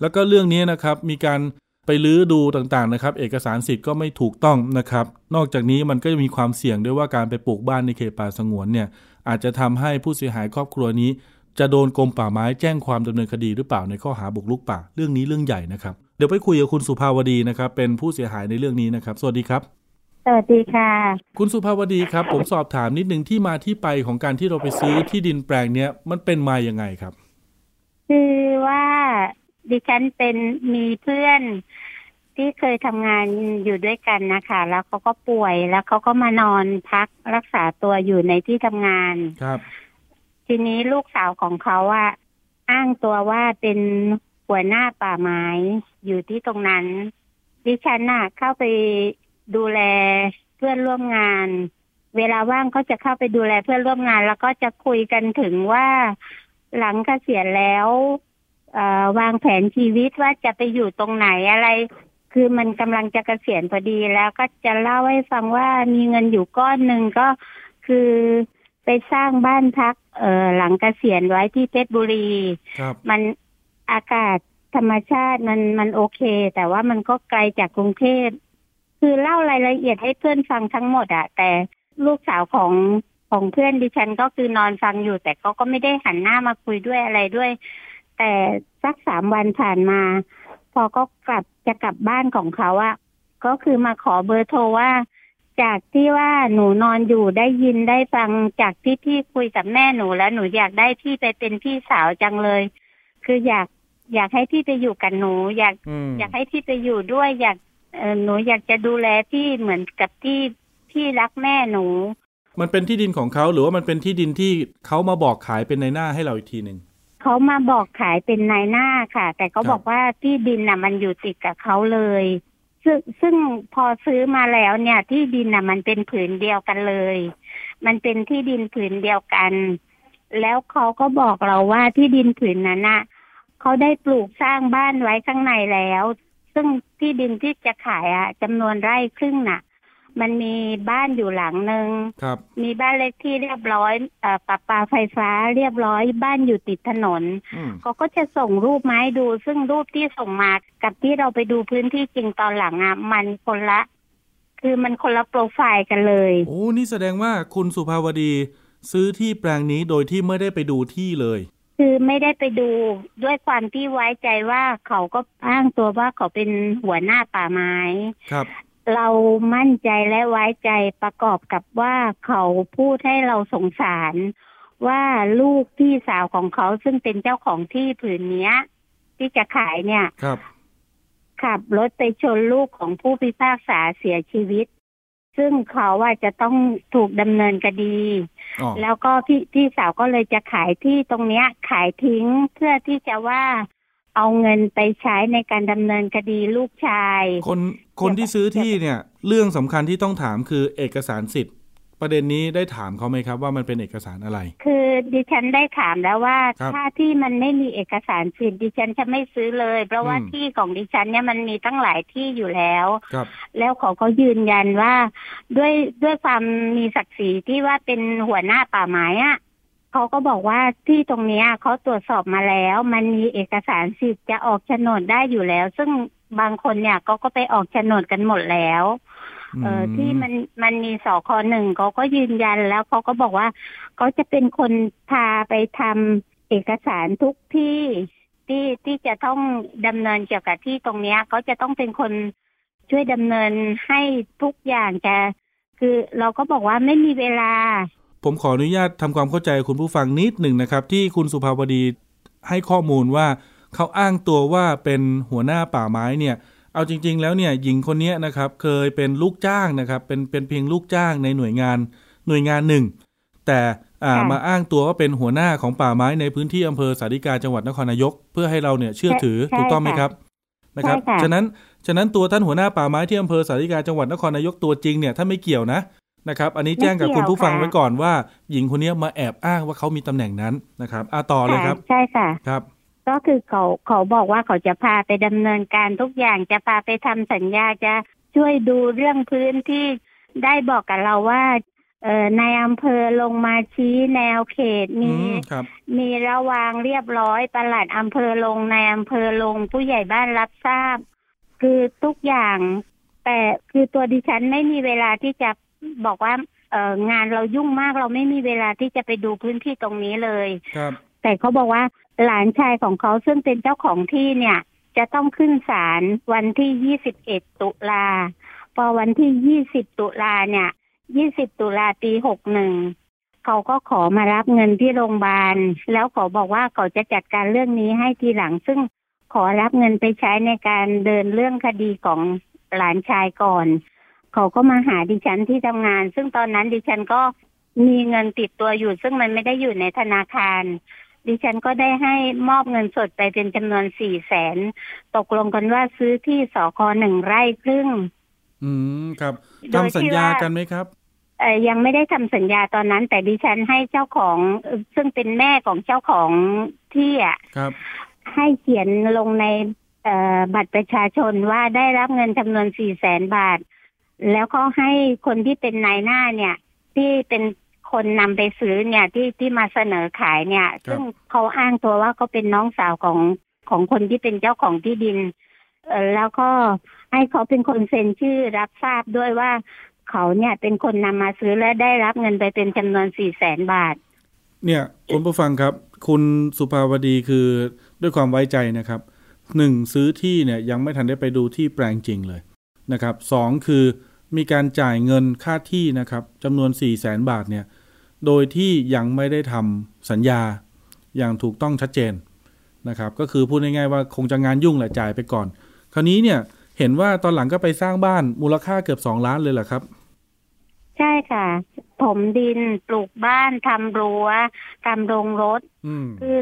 แล้วก็เรื่องนี้นะครับมีการ ไปลื้อดูต่างๆนะครับ เอกสารสิทธิ์ก็ไม่ถูกต้องนะครับ นอกจากนี้มันก็จะมีความเสี่ยงด้วยว่าการไปปลูกบ้านในเขตป่าสงวนเนี่ยอาจจะทำให้ผู้เสียหายครอบครัวนี้ จะโดนกรมป่าไม้แจ้งความดำเนินคดีหรือเปล่าในข้อหาบุกรุกป่าเรื่องนี้เรื่องใหญ่นะครับ เดี๋ยวไปคุยกับคุณสุภาวดีนะครับ เป็นผู้เสียหายในเรื่องนี้นะครับ สวัสดีครับสวัสดีค่ะ คุณสุภาวดีครับ ผมสอบถามนิดนึงที่มาที่ไปของการที่เราไปซื้อที่ดินแปลงเนี้ยมันเป็นมาอย่างไงครับ คือว่า ดิฉันเป็นมีเพื่อนที่เคยทำงานอยู่ด้วยกันนะคะแล้วเขาก็ป่วยแล้วเขาก็มานอนพักรักษาตัวอยู่ในที่ทำงานครับ ทีนี้ลูกสาวของเขาอะอ้างตัวว่าเป็นหัวหน้าป่าไม้อยู่ที่ตรงนั้น ดิฉันน่ะ เข้าไปดูแลเพื่อนร่วมงาน เวลาว่างก็จะเข้าไปดูแลเพื่อนร่วมงาน แล้วก็จะคุยกันถึงว่าหลังเกษียณแล้วเอ่อ วางแผนชีวิตว่าจะไปอยู่ตรงไหนอะไร คือมันกำลังจะเกษียณพอดีแล้วก็จะเล่าให้ฟังว่ามีเงินอยู่ก้อนหนึ่งก็คือไปสร้างบ้านพัก เอ่อหลังเกษียณไว้ที่เพชรบุรีครับมันอากาศธรรมชาติมันมันโอเค แต่ว่ามันก็ไกลจากกรุงเทพคือเล่ารายละเอียดให้เพื่อนฟังทั้งหมดอะแต่ลูกสาวของของเพื่อนดิฉันก็คือนอนฟังอยู่ แต่เขาก็ไม่ได้หันหน้ามาคุยด้วยอะไรด้วย แต่สักสามวันผ่านมา พอก็กลับจะกลับบ้านของเขาอะก็คือมาขอเบอร์โทรว่า จากที่ว่าหนูนอนอยู่ได้ยินได้ฟังจากที่พี่คุยกับแม่หนูแล้วหนูอยากได้พี่ไปเป็นพี่สาวจังเลย คืออยากอยากให้พี่ไปอยู่กับหนู อยากอยากให้พี่ไปอยู่ด้วย อยากเอหนูอยากจะดูแลพี่เหมือนกับที่พี่รักแม่หนู มันเป็นที่ดินของเขาหรือว่ามันเป็นที่ดินที่เขามาบอกขายเป็นในหน้าให้เราอีกทีหนึ่ง เขามาบอกขายเป็นนายหน้าค่ะ แต่เขาบอกว่าที่ดินน่ะมันอยู่ติดกับเขาเลย ซึ่งซึ่งพอซื้อมาแล้วเนี่ย ที่ดินน่ะมันเป็นผืนเดียวกันเลย มันเป็นที่ดินผืนเดียวกัน แล้วเขาก็บอกเราว่าที่ดินผืนนั้นน่ะเขาได้ปลูกสร้างบ้านไว้ข้างในแล้ว ซึ่งที่ดินที่จะขายอะจำนวนไร่ครึ่งน่ะ มันมีบ้านอยู่หลังหนึ่งครับ มีบ้านเลขที่เรียบร้อยเอ่อประปาไฟฟ้าเรียบร้อยบ้านอยู่ติดถนนอืมเขาก็จะส่งรูปมาให้ดู ซึ่งรูปที่ส่งมากับที่เราไปดูพื้นที่จริงตอนหลังอะมันคนละ คือมันคนละโปรไฟล์กันเลยโอ้นี่แสดงว่าคุณสุภาวดี ซื้อที่แปลงนี้โดยที่ไม่ได้ไปดูที่เลย คือไม่ได้ไปดูด้วยความที่ไว้ใจว่าเขาก็อ้างตัวว่าเขาเป็นหัวหน้าป่าไม้ครับ เรามั่นใจและไว้ใจประกอบกับว่าเขาพูดให้เราสงสาร ว่าลูกพี่สาวของเขาซึ่งเป็นเจ้าของที่ผืนเนี้ยที่จะขายเนี่ยครับ ขับรถไปชนลูกของผู้พิพากษาเสียชีวิต ซึ่งเขาว่าจะต้องถูกดำเนินคดีอ๋อแล้วก็พี่พี่สาวก็เลยจะขายที่ตรงเนี้ย ขายทิ้งเพื่อที่จะว่าเอาเงินไปใช้ในการดำเนินคดีลูกชาย คน คนที่ซื้อที่เนี่ย เรื่องสำคัญที่ต้องถามคือเอกสารสิทธิ์ประเด็นนี้ได้ถามเขาไหมครับ ว่ามันเป็นเอกสารอะไร คือดิฉันได้ถามแล้วว่าครับถ้าที่มันไม่มีเอกสารสิทธิ์ดิฉันจะไม่ซื้อเลย เพราะว่าอืมที่ของดิฉันเนี่ยมันมีตั้งหลายที่อยู่แล้วครับแล้วเขาก็ยืนยันว่า ด้วยด้วยความมีศักดิ์ศรีที่ว่าเป็นหัวหน้าป่าไม้อะเขาก็บอกว่าที่ตรงเนี้ยเขาตรวจสอบมาแล้ว มันมีเอกสารสิทธิ์จะออกโฉนดได้อยู่แล้ว ซึ่ง บางคนเนี่ยเขาก็ไปออกโฉนดกันหมดแล้วเออที่มันมันมีสคหนึ่งเขาก็ยืนยันแล้วเขาก็บอกว่าเขาจะเป็นคนพาไปทำเอกสารทุกที่ที่ที่จะต้องดำเนินเกี่ยวกับที่ตรงเนี้ยเขาจะต้องเป็นคนช่วยดำเนินให้ทุกอย่างจะคือเราก็บอกว่าไม่มีเวลา ผมขออนุญาตทำความเข้าใจคุณผู้ฟังนิดหนึ่งนะครับ ที่คุณสุภาวดีให้ข้อมูลว่า เขาอ้างตัวว่าเป็นหัวหน้าป่าไม้เนี่ยเอาจริง ๆ แล้วเนี่ยหญิงคนนี้นะครับเคยเป็นลูกจ้างนะครับเป็นเป็นเพียงลูกจ้างในหน่วยงานหน่วยงานหนึ่ง แต่อ่าค่ะมาอ้างตัวว่าเป็นหัวหน้าของป่าไม้ในพื้นที่อำเภอสาริกาจังหวัดนครนายก เพื่อให้เราเนี่ยเชื่อถือใช่ถูกต้องไหมค่ะครับนะครับใช่ค่ะฉะนั้นฉะนั้นตัวท่านหัวหน้าป่าไม้ที่อำเภอสาริกาจังหวัดนครนายกตัวจริงเนี่ยท่านไม่เกี่ยวนะนะครับ อันนี้แจ้งกับคุณผู้ฟังไว้ก่อนว่า หญิงคนนี้มาแอบอ้างว่าเขามีตำแหน่งนั้นนะครับอ่าต่อเลยครับะใช่ค่ะครับ ก็คือเขาเขาบอกว่าเขาจะพาไปดำเนินการทุกอย่างจะพาไปทำสัญญาจะช่วยดูเรื่องพื้นที่ได้บอกกับเราว่าเอ่อในอำเภอลงมาชี้แนวเขตอืมีมครับมีระวางเรียบร้อยปลัดอำเภอลงในอำเภอลงผู้ใหญ่บ้านรับทราบ คือทุกอย่าง แต่คือตัวดิฉันไม่มีเวลาที่จะบอกว่าเอองานเรายุ่งมากเราไม่มีเวลาที่จะไปดูพื้นที่ตรงนี้เลยครับ แต่เขาบอกว่าหลานชายของเขาซึ่งเป็นเจ้าของที่เนี่ย จะต้องขึ้นศาลวันที่ 21 ตุลาพอวันที่ 20 ตุลาเนี่ย 20 ตุลาปี 61 เขาก็ขอมารับเงินที่โรงพยาบาล แล้วเขาบอกว่าเขาจะจัดการเรื่องนี้ให้ทีหลัง ซึ่งขอรับเงินไปใช้ในการเดินเรื่องคดีของหลานชายก่อน เขาก็มาหาดิฉันที่ทำงาน ซึ่งตอนนั้นดิฉันก็มีเงินติดตัวอยู่ ซึ่งมันไม่ได้อยู่ในธนาคาร ดิฉันก็ได้ให้มอบเงินสดไปเป็นจำนวนสี่แสนตกลงกันว่าซื้อที่สคหนึ่งไร่ครึ่ง อืมครับโดยที่ทำสัญญาว่ากันไหมครับเอ่อยังไม่ได้ทำสัญญาตอนนั้น แต่ดิฉันให้เจ้าของเอ่อซึ่งเป็นแม่ของเจ้าของที่อะครับ ให้เขียนลงในเอ่อบัตรประชาชนว่าได้รับเงินจำนวนสี่แสนบาท แล้วก็ให้คนที่เป็นนายหน้าเนี่ย ที่เป็น คนนำไปซื้อเนี่ยที่ที่มาเสนอขายเนี่ย ซึ่งเขาอ้างตัวว่าเขาเป็นน้องสาวของของคนที่เป็นเจ้าของที่ดิน เออแล้วก็ให้เขาเป็นคนเซ็นชื่อรับทราบด้วยว่าเขาเนี่ยเป็นคนนำมาซื้อและได้รับเงินไปเป็นจำนวนสี่แสนบาท เนี่ยคุณผู้ฟังครับ คุณสุภาวดีคือด้วยความไว้ใจนะครับหนึ่งซื้อที่เนี่ยยังไม่ทันได้ไปดูที่แปลงจริงเลยนะครับสองคือมีการจ่ายเงินค่าที่นะครับจำนวน4ี่แสนบาทเนี่ย โดยที่ยังไม่ได้ทำสัญญาอย่างถูกต้องชัดเจนนะครับ ก็คือพูดง่ายๆว่าคงจะงานยุ่งแหละจ่ายไปก่อน คราวนี้เนี่ยเห็นว่าตอนหลังก็ไปสร้างบ้านมูลค่าเกือบ2ล้านเลยเหรอครับค่ะถมดินปลูกบ้านทำรั้วทำโรงรถอืมคือ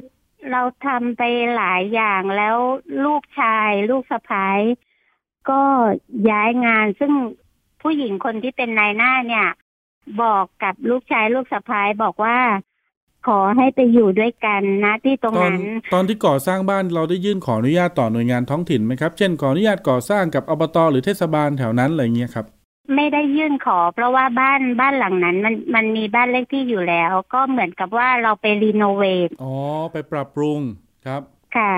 เราทำไปหลายอย่างแล้วลูกชายลูกสะพ้ายก็ย้ายงานซึ่งผู้หญิงคนที่เป็นนายหน้าเนี่ย บอกกับลูกชายลูกสะพ้ายบอกว่า ขอให้ไปอยู่ด้วยกันนะที่ตรงตอนนั้น ตอนที่ก่อสร้างบ้านเราได้ยื่นขออนุญาตต่อหน่วยงานท้องถิ่นไหมครับ เช่นขออนุญาตก่อสร้างกับอบตหรือเทศบาลแถวนั้นอะไรเงี้ยครับ ไม่ได้ยื่นขอ เพราะว่าบ้านบ้านหลังนั้น มันมันมีบ้านเลขที่อยู่แล้ว ก็เหมือนกับว่าเราไปรีโนเวทอ๋อไปปรับปรุงครับค่ะ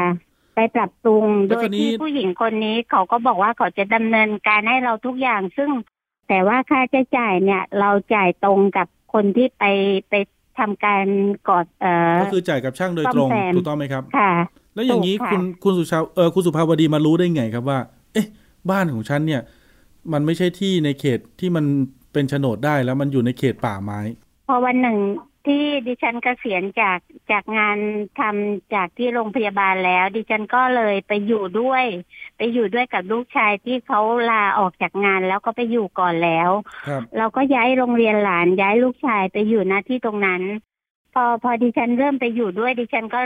ไปปรับปรุงแล้โดวยคราวนี้ที่ผู้หญิงคนนี้เขาก็บอกว่าเขาจะดำเนินการให้เราทุกอย่าง ซึ่ง แต่ว่าค่าใช้จ่ายเนี่ย เราจ่ายตรงกับคนที่ไปไปทำการกอดเอ่อก็คือจ่ายกับช่างโดยตรงซ่อมแซมถูกต้องไหมครับค่ะ แล้วอย่างนี้ถูกค่ะคุณคุณสุชาวเออคุณสุภาวดีมารู้ได้ไงครับว่า เอ๊ะ บ้านของฉันเนี่ย มันไม่ใช่ที่ในเขตที่มันเป็นโฉนดได้แล้วมันอยู่ในเขตป่าไม้ พอวันหนึ่ง ที่ดิฉันเกษียณจากจากงานทำจากที่โรงพยาบาลแล้ว ดิฉันก็เลยไปอยู่ด้วย ไปอยู่ด้วยกับลูกชายที่เขาลาออกจากงานแล้วก็ไปอยู่ก่อนแล้วครับเราก็ย้ายโรงเรียนหลานย้ายลูกชายไปอยู่หน้าที่ตรงนั้น พอพอดิฉันเริ่มไปอยู่ด้วย ดิฉันก็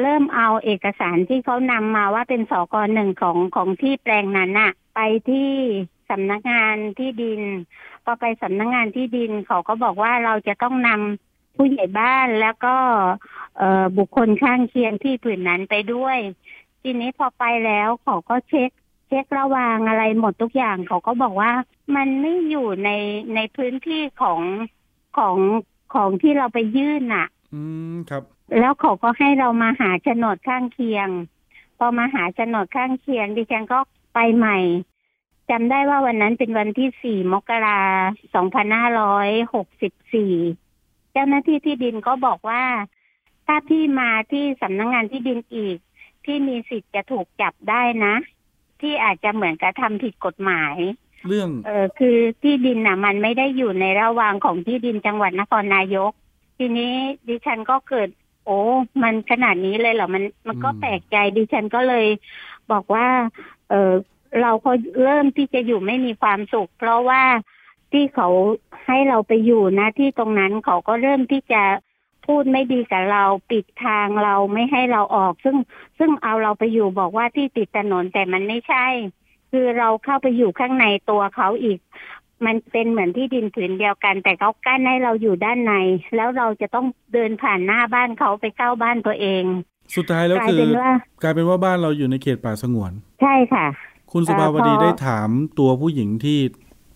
เริ่มเอาเอกสารที่เขานำมาว่าเป็นสกหนึ่งของของที่แปลงนั้นน่ะไปที่สำนักงานที่ดินพอไปสำนักงานที่ดินเขาก็บอกว่าเราจะต้องนำ ผู้ใหญ่บ้านแล้วก็เอ่อบุคคลข้างเคียงที่ผืนนั้นไปด้วย ทีนี้พอไปแล้วเขาก็เช็ค เช็คระหวางอะไรหมดทุกอย่าง เขาก็บอกว่ามันไม่อยู่ในในพื้นที่ของของของที่เราไปยื่นน่ะ อืมครับ แล้วเขาก็ให้เรามาหาโฉนดข้างเคียง พอมาหาโฉนดข้างเคียง ดิฉันก็ไปใหม่จำได้ว่าวันนั้นเป็นวันที่สี่มกราสองพันห้าร้อยหกสิบสี่ เจ้าหน้าที่ที่ดินก็บอกว่า ถ้าพี่มาที่สำนักงงานที่ดินอีก พี่มีสิทธิ์จะถูกจับได้นะ ที่อาจจะเหมือนกับทำผิดกฎหมาย เรื่อง เออคือที่ดินน่ะ มันไม่ได้อยู่ในระหว่างของที่ดินจังหวัดนครนายก ทีนี้ดิฉันก็เกิด โอ้ มันขนาดนี้เลยเหรอมันมันก็อืมแปลกใจดิฉันก็เลย บอกว่า เออเราพอเริ่มที่จะอยู่ไม่มีความสุข เพราะว่า ที่เขาให้เราไปอยู่นะที่ตรงนั้นเขาก็เริ่มที่จะพูดไม่ดีกับเราปิดทางเราไม่ให้เราออก ซึ่งซึ่งเอาเราไปอยู่บอกว่าที่ติดถนนแต่มันไม่ใช่ คือเราเข้าไปอยู่ข้างในตัวเขาอีก มันเป็นเหมือนที่ดินผืนเดียวกัน แต่เขากั้นให้เราอยู่ด้านใน แล้วเราจะต้องเดินผ่านหน้าบ้านเขาไปเข้าบ้านตัวเอง สุดท้ายแล้วกลายคือเป็นว่ากลายเป็นว่าบ้านเราอยู่ในเขตป่าสงวน ใช่ค่ะ คุณสุภาวดีเอ่อพอได้ถามตัวผู้หญิงที่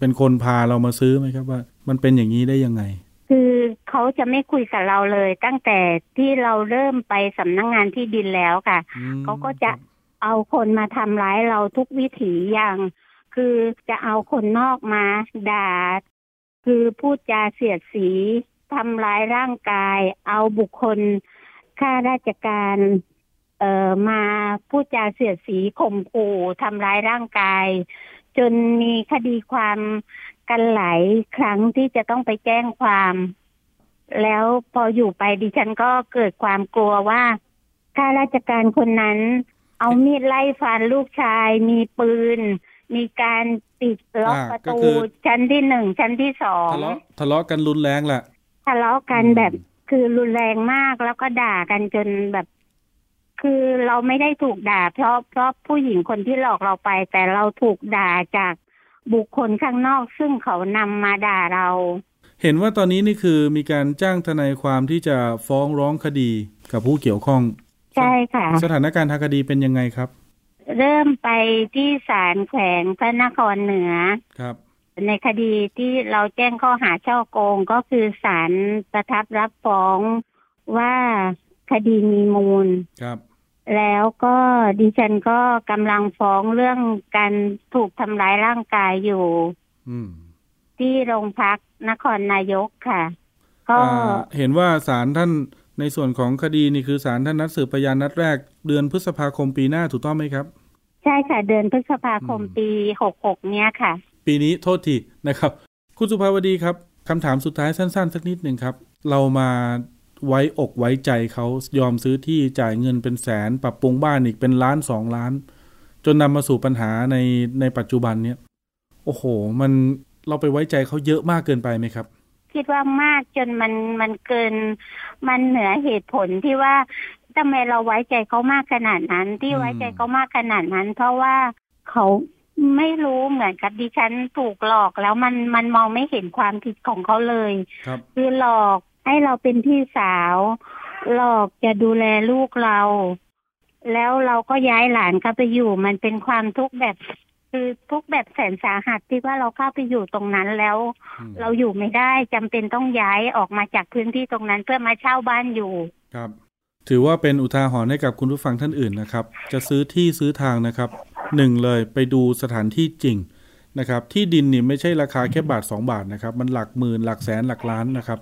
เป็นคนพาเรามาซื้อไหมครับว่า มันเป็นอย่างนี้ได้ยังไง คือเขาจะไม่คุยกับเราเลย ตั้งแต่ที่เราเริ่มไปสำนักงงานที่ดินแล้วค่ะอืมเขาก็จะเอาคนมาทำร้ายเราทุกวิถีอย่าง คือจะเอาคนนอกมาด่าคือพูดจาเสียดสีทำร้ายร่างกาย เอาบุคคลข้าราชการ เอ่อมาพูดจาเสียดสีข่มขู่ทำร้ายร่างกาย จนมีคดีความกันหลายครั้งที่จะต้องไปแจ้งความ แล้วพออยู่ไปดิฉันก็เกิดความกลัวว่าข้าราชการคนนั้น เอามีดไล่ฟันลูกชาย มีปืน มีการปิดล็อกอ่าประก็ตูคือชั้นที่หนึ่งชั้นที่สองทะเลาะทะเลาะกันรุนแรงแหละทะเลาะกันอืมแบบคือรุนแรงมากแล้วก็ด่ากันจนแบบ คือเราไม่ได้ถูกด่า เพราะเพราะผู้หญิงคนที่หลอกเราไป แต่เราถูกด่าจากบุคคลข้างนอก ซึ่งเขานำมาด่าเรา เห็นว่าตอนนี้นี่คือมีการจ้างทนายความที่จะฟ้องร้องคดีกับผู้เกี่ยวข้อง ใช่ค่ะ สถานการณ์ทางคดีเป็นยังไงครับ เริ่มไปที่ศาลแขวงพระนครเหนือครับในคดีที่เราแจ้งข้อหาช่อโกงก็คือศาลประทับรับฟ้องว่า คดีมีมูลครับ แล้วก็ดิฉันก็กำลังฟ้องเรื่องการถูกทำร้ายร่างกายอยู่อืมที่โรงพักนครนายกค่ะ ก็อ่าเห็นว่าศาลท่านในส่วนของคดีนี่คือศาลท่านนัดสืบพยานนัดแรก เดือนพฤษภาคมปีหน้าถูกต้องไหมครับ ใช่ค่ะ เดือนพฤษภาคมอืมปีหกหกเนี้ยค่ะ ปีนี้โทษทีนะครับ คุณสุภาวดีครับคำถามสุดท้ายสั้น ๆ สักนิดหนึ่งครับ เรามา ไว้อกไว้ใจเขายอมซื้อที่จ่ายเงินเป็นแสน ปรับปรุงบ้านอีกเป็นล้านสองล้าน จนนำมาสู่ปัญหาในในปัจจุบันเนี้ยโอ้โห มันเราไปไว้ใจเขาเยอะมากเกินไปไหมครับ คิดว่ามากจนมันมันเกิน มันเหนือเหตุผลที่ว่าทำไมเราไว้ใจเขามากขนาดนั้น ที่ไว้ใจเขามากขนาดนั้น เพราะว่าเขาไม่รู้เหมือนกับดิฉันถูกหลอกแล้วมันมันมองไม่เห็นความผิดของเขาเลยครับคือหลอก ให้เราเป็นพี่สาว หลอกจะดูแลลูกเรา แล้วเราก็ย้ายหลานเข้าไปอยู่ มันเป็นความทุกข์แบบคือทุกข์แบบแสนสาหัสที่ว่าเราเข้าไปอยู่ตรงนั้นแล้วอืมเราอยู่ไม่ได้จำเป็นต้องย้ายออกมาจากพื้นที่ตรงนั้นเพื่อมาเช่าบ้านอยู่ ครับ ถือว่าเป็นอุทาหรณ์ให้กับคุณผู้ฟังท่านอื่นนะครับ จะซื้อที่ซื้อทางนะครับหนึ่งเลยไปดูสถานที่จริงนะครับ ที่ดินนี่ไม่ใช่ราคาแค่บาท 2 บาทนะครับ มันหลักหมื่นหลักแสนหลักล้านนะครับ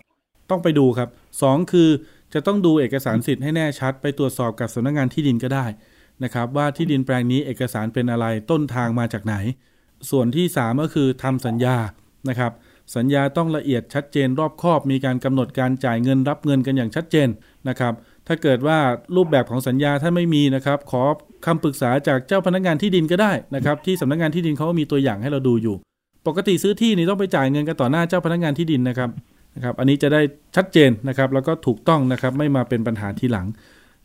ต้องไปดูครับสองคือจะต้องดูเอกสารสิทธิ์ให้แน่ชัด ไปตรวจสอบกับสำนักงานที่ดินก็ได้นะครับว่าที่ดินแปลงนี้เอกสารเป็นอะไรต้นทางมาจากไหน ส่วนที่ 3 ก็คือทำสัญญานะครับสัญญาต้องละเอียดชัดเจนรอบคอบ มีการกำหนดการจ่ายเงินรับเงินกันอย่างชัดเจนนะครับถ้าเกิดว่ารูปแบบของสัญญาถ้าไม่มีนะครับ ขอคำปรึกษาจากเจ้าพนักงานที่ดินก็ได้นะครับที่สำนักงานที่ดินเขาก็มีตัวอย่างให้เราดูอยู่ ปกติซื้อที่นี่ต้องไปจ่ายเงินกันต่อหน้าเจ้าพนักงานที่ดินนะครับ นะครับอันนี้จะได้ชัดเจนนะครับแล้วก็ถูกต้องนะครับไม่มาเป็นปัญหาทีหลัง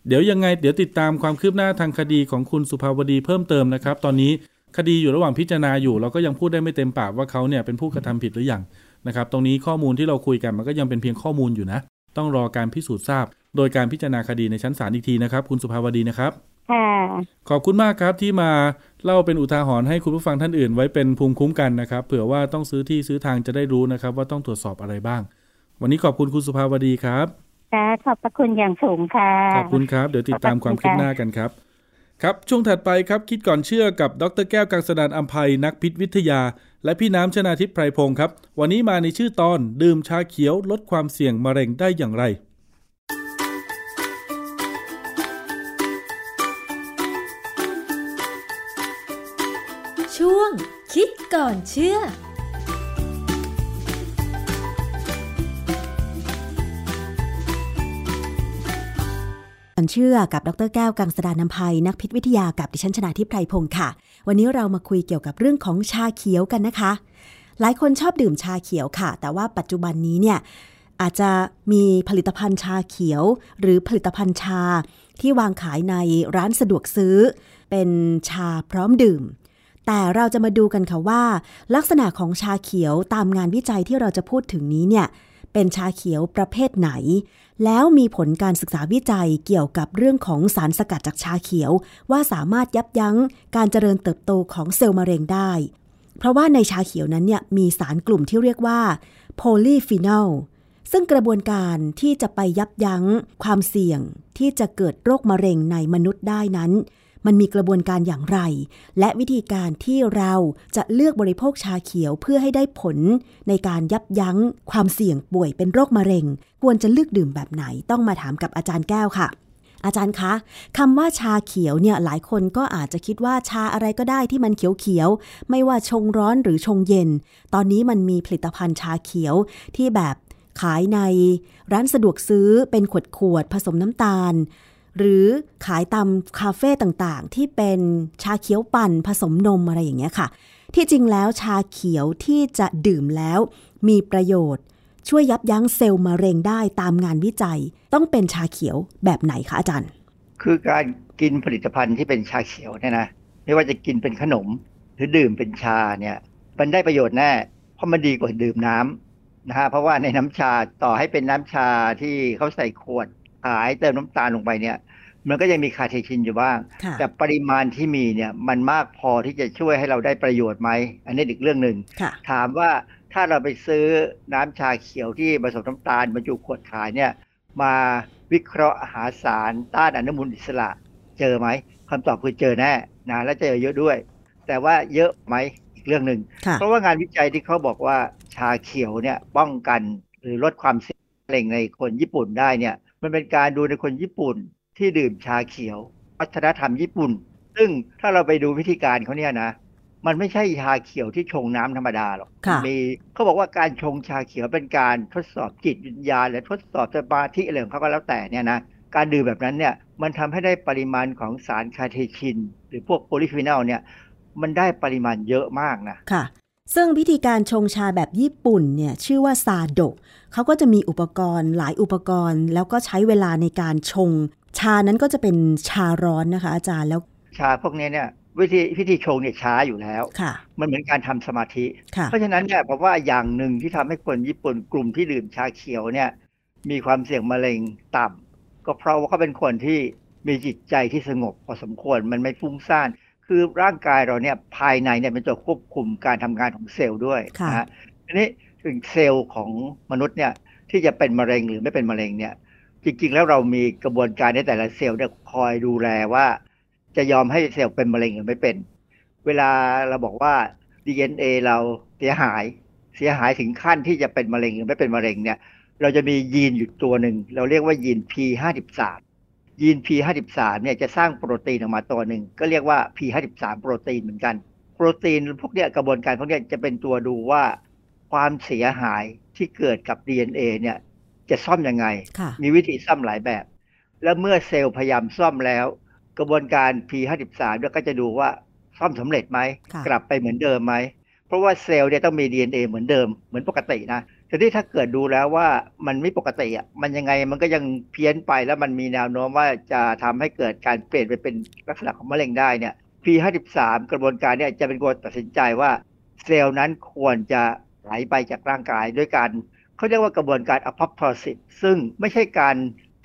เดี๋ยวยังไงเดี๋ยวติดตามความคืบหน้าทางคดีของคุณสุภาวดีเพิ่มเติมนะครับ ตอนนี้คดีอยู่ระหว่างพิจารณาอยู่ เราก็ยังพูดได้ไม่เต็มปากว่าเขาเนี่ยเป็นผู้กระทำผิดหรือยังนะครับตรงนี้ข้อมูลที่เราคุยกันมันก็ยังเป็นเพียงข้อมูลอยู่นะ ต้องรอการพิสูจน์ทราบ โดยการพิจารณาคดีในชั้นศาลอีกทีนะครับ คุณสุภาวดีนะครับค่ะขอบคุณมากครับที่มาเล่าเป็นอุทาหรณ์ให้คุณผู้ฟังท่านอื่น ไว้เป็นภูมิคุ้มกันนะครับเผื่อว่าต้องซื้อที่ซื้อทางจะได้รู้นะครับว่าต้องตรวจสอบอะไรบ้าง วันนี้ขอบคุณคุณสุภาวดีครับค่ะขอบพระคุณอย่างสูงค่ะ ขอบคุณครับ เดี๋ยวติดตามความคืบหน้ากันครับ ครับ ช่วงถัดไปครับคิดก่อนเชื่อกับดรแก้วกังสดานอัมภัยนักพิษวิทยา และพี่น้ำชนาทิพย์ไพรพงศ์ครับ วันนี้มาในชื่อตอนดื่มชาเขียวลดความเสี่ยงมะเร็งได้อย่างไร ช่วงคิดก่อนเชื่อ เชื่อกับดรแก้วกังสดานนภัยนักพิษวิทยากับดิฉันชนาทิพไพรพงศ์ค่ะ วันนี้เรามาคุยเกี่ยวกับเรื่องของชาเขียวกันนะคะ หลายคนชอบดื่มชาเขียวค่ะ แต่ว่าปัจจุบันนี้เนี่ยอาจจะมีผลิตภัณฑ์ชาเขียว หรือผลิตภัณฑ์ชาที่วางขายในร้านสะดวกซื้อ เป็นชาพร้อมดื่ม แต่เราจะมาดูกันค่ะว่า ลักษณะของชาเขียวตามงานวิจัยที่เราจะพูดถึงนี้เนี่ย เป็นชาเขียวประเภทไหน แล้วมีผลการศึกษาวิจัยเกี่ยวกับเรื่องของสารสกัดจากชาเขียว ว่าสามารถยับยั้งการเจริญเติบโตของเซลล์มะเร็งได้ เพราะว่าในชาเขียวนั้นเนี่ยมีสารกลุ่มที่เรียกว่าโพลีฟีนอลซึ่งกระบวนการที่จะไปยับยั้งความเสี่ยงที่จะเกิดโรคมะเร็งในมนุษย์ได้นั้น มันมีกระบวนการอย่างไร และวิธีการที่เราจะเลือกบริโภคชาเขียวเพื่อให้ได้ผล ในการยับยั้งความเสี่ยงป่วยเป็นโรคมะเร็ง ควรจะเลือกดื่มแบบไหนต้องมาถามกับอาจารย์แก้วค่ะอาจารย์คะคำว่าชาเขียวเนี่ยหลายคนก็อาจจะคิดว่าชาอะไรก็ได้ที่มันเขียวๆไม่ว่าชงร้อนหรือชงเย็น ตอนนี้มันมีผลิตภัณฑ์ชาเขียวที่แบบขายใน ร้านสะดวกซื้อเป็นขวดๆผสมน้ำตาล หรือขายตามคาเฟ่ต่างๆ ที่เป็นชาเขียวปั่นผสมนมอะไรอย่างเงี้ยค่ะ ที่จริงแล้วชาเขียวที่จะดื่มแล้วมีประโยชน์ ช่วยยับยั้งเซลล์มะเร็งได้ตามงานวิจัย ต้องเป็นชาเขียวแบบไหนคะอาจารย์ คือการกินผลิตภัณฑ์ที่เป็นชาเขียวเนี่ยนะไม่ว่าจะกินเป็นขนมหรือดื่มเป็นชาเนี่ยมันได้ประโยชน์แน่เพราะมันดีกว่าดื่มน้ำนะฮะเพราะว่าในน้ำชาต่อให้เป็นน้ำชาที่เขาใส่ขวดายเติมน้ำตาลลงไปเนี่ย มันก็ยังมีคาเทคินอยู่บ้างค่ะแต่ปริมาณที่มีเนี่ยมันมากพอที่จะช่วยให้เราได้ประโยชน์ไหม อันนี้อีกเรื่องหนึ่งค่ะถามว่าถ้าเราไปซื้อน้ำชาเขียวที่ผสมน้ำตาลบรรจุขวดขายเนี่ยมาวิเคราะห์หาสารต้านอนุมูลอิสระ เจอไหมคำตอบคือเจอแน่นะและเจอเยอะด้วย แต่ว่าเยอะไหมอีกเรื่องหนึ่งค่ะเพราะว่างานวิจัยที่เขาบอกว่าชาเขียวเนี่ยป้องกันหรือลดความเสี่ยงมะเร็งในคนญี่ปุ่นได้เนี่ย มันเป็นการดูในคนญี่ปุ่นที่ดื่มชาเขียว วัฒนธรรมญี่ปุ่น ซึ่งถ้าเราไปดูวิธีการเขาเนี่ยนะมันไม่ใช่ชาเขียวที่ชงน้ำธรรมดาหรอกค่ะมีเขาบอกว่าการชงชาเขียวเป็นการทดสอบจิตวิญญาณหรือทดสอบสมาธิอะไรของเขาก็แล้วแต่เนี่ยนะ การดื่มแบบนั้นเนี่ยมันทำให้ได้ปริมาณของสาร catechin หรือพวก polyphenol เนี่ยมันได้ปริมาณเยอะมากนะ ค่ะ ซึ่งพิธีการชงชาแบบญี่ปุ่นเนี่ยชื่อว่าซาโดะเขาก็จะมีอุปกรณ์หลายอุปกรณ์ แล้วก็ใช้เวลาในการชง ชานั้นก็จะเป็นชาร้อนนะคะ อาจารย์แล้ว ชาพวกนี้เนี่ยวิธีพิธีชงเนี่ยช้าอยู่แล้วค่ะมันเหมือนการทำสมาธิค่ะเพราะฉะนั้นเนี่ยผมว่าอย่างหนึ่งที่ทำให้คนญี่ปุ่นกลุ่มที่ดื่มชาเขียวเนี่ยมีความเสี่ยงมะเร็งต่ำก็เพราะว่าเขาเป็นคนที่มีจิตใจที่สงบพอสมควรมันไม่ฟุ้งซ่าน คือร่างกายเราเนี่ยภายในเนี่ยเป็นตัวควบคุมการทำงานของเซลล์ด้วยค่ะนะฮะทีนี้ ถึงเซลล์ของมนุษย์เนี่ยที่จะเป็นมะเร็งหรือไม่เป็นมะเร็งเนี่ย จริง ๆ แล้วเรามีกระบวนการในแต่ละเซลล์เนี่ยคอยดูแลว่า จะยอมให้เซลล์เป็นมะเร็งหรือไม่เป็น เวลาเราบอกว่า DNA เราเสียหายเสียหายถึงขั้นที่จะเป็นมะเร็งหรือไม่เป็นมะเร็งเนี่ย เราจะมียีนอยู่ตัวหนึ่ง เราเรียกว่ายีน P53 ยีน P53 เนี่ยจะสร้างโปรตีนออกมาตัวหนึ่ง ก็เรียกว่า P53 โปรตีนเหมือนกัน โปรตีนพวกเนี้ยกระบวนการพวกเนี้ยจะเป็นตัวดูว่า ความเสียหายที่เกิดกับ DNA เนี่ยจะซ่อมยังไงค่ะมีวิธีซ่อมหลายแบบ แล้วเมื่อเซลล์พยายามซ่อมแล้ว กระบวนการ P53 เนี่ยก็จะดูว่าซ่อมสำเร็จไหมค่ะกลับไปเหมือนเดิมไหม เพราะว่าเซลล์เนี่ยต้องมี DNA เหมือนเดิม เหมือนปกตินะแต่ที่ถ้าเกิดดูแล้วว่ามันไม่ปกติอะมันยังไงมันก็ยังเพี้ยนไปแล้วมันมีแนวโน้มว่าจะทำให้เกิดการเปลี่ยนไปเป็นลักษณะของมะเร็งได้เนี่ย P53 กระบวนการเนี่ยจะเป็นตัวตัดสินใจว่าเซลล์นั้นควรจะ ไหลไปจากร่างกายด้วยการเขาเรียกว่ากระบวนการ apoptosis ซึ่งไม่ใช่การ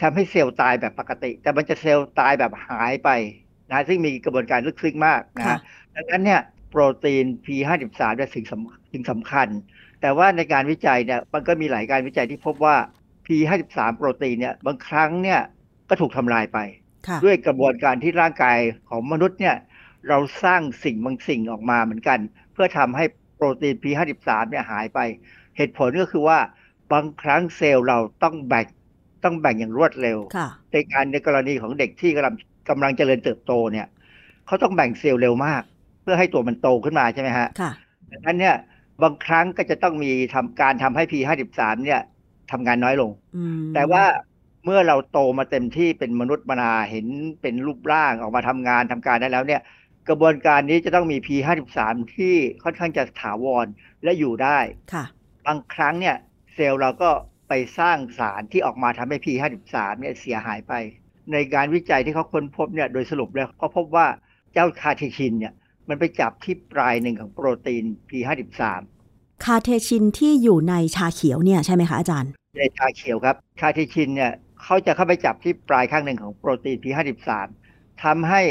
ทำให้เซลล์ตายแบบปกติ แต่มันจะเซลล์ตายแบบหายไปนะซึ่งมีกระบวนการลึกซึ้งมากนะค่ะดังนั้นเนี่ยโปรตีน P53 เนี่ยสิ่งสำสิ่งสำคัญ แต่ว่าในการวิจัยเนี่ยมันก็มีหลายการวิจัยที่พบว่า P53 โปรตีนเนี่ยบางครั้งเนี่ยก็ถูกทำลายไปค่ะด้วยกระบวนการที่ร่างกายของมนุษย์เนี่ยเราสร้างสิ่งบางสิ่งออกมาเหมือนกัน เพื่อทำให้โป รตีน P53 เนี่ยหายไป เหตุผลก็คือว่าบางครั้งเซลล์เราต้องแบ่งต้องแบ่งอย่างรวดเร็วค่ะในการในกรณีของเด็กที่กำลังกำลังเจริญเติบโตเนี่ยเขาต้องแบ่งเซลล์เร็วมาก เพื่อให้ตัวมันโตขึ้นมาใช่ไหมฮะค่ะดังนั้นเนี่ยบางครั้งก็จะต้องมีทำการทำให้ P53 เนี่ยทำงานน้อยลงอืมแต่ว่าเมื่อเราโตมาเต็มที่เป็นมนุษย์มนาเห็นเป็นรูปร่างออกมาทำงานทำการได้แล้วเนี่ย กระบวนการนี้จะต้องมี P53 ที่ค่อนข้างจะถาวรและอยู่ได้ค่ะบางครั้งเนี่ยเซลล์เราก็ไปสร้างสารที่ออกมาทำให้ P53 เนี่ยเสียหายไป ในการวิจัยที่เขาค้นพบเนี่ยโดยสรุปแล้วเขาพบว่าเจ้าคาเทชินเนี่ยมันไปจับที่ปลายหนึ่งของโปรตีน P53 คาเทชินที่อยู่ในชาเขียวเนี่ยใช่ไหมคะอาจารย์ ในชาเขียวครับ คาเทชินเนี่ยเขาจะเข้าไปจับที่ปลายข้างหนึ่งของโปรตีน P53 ทำให้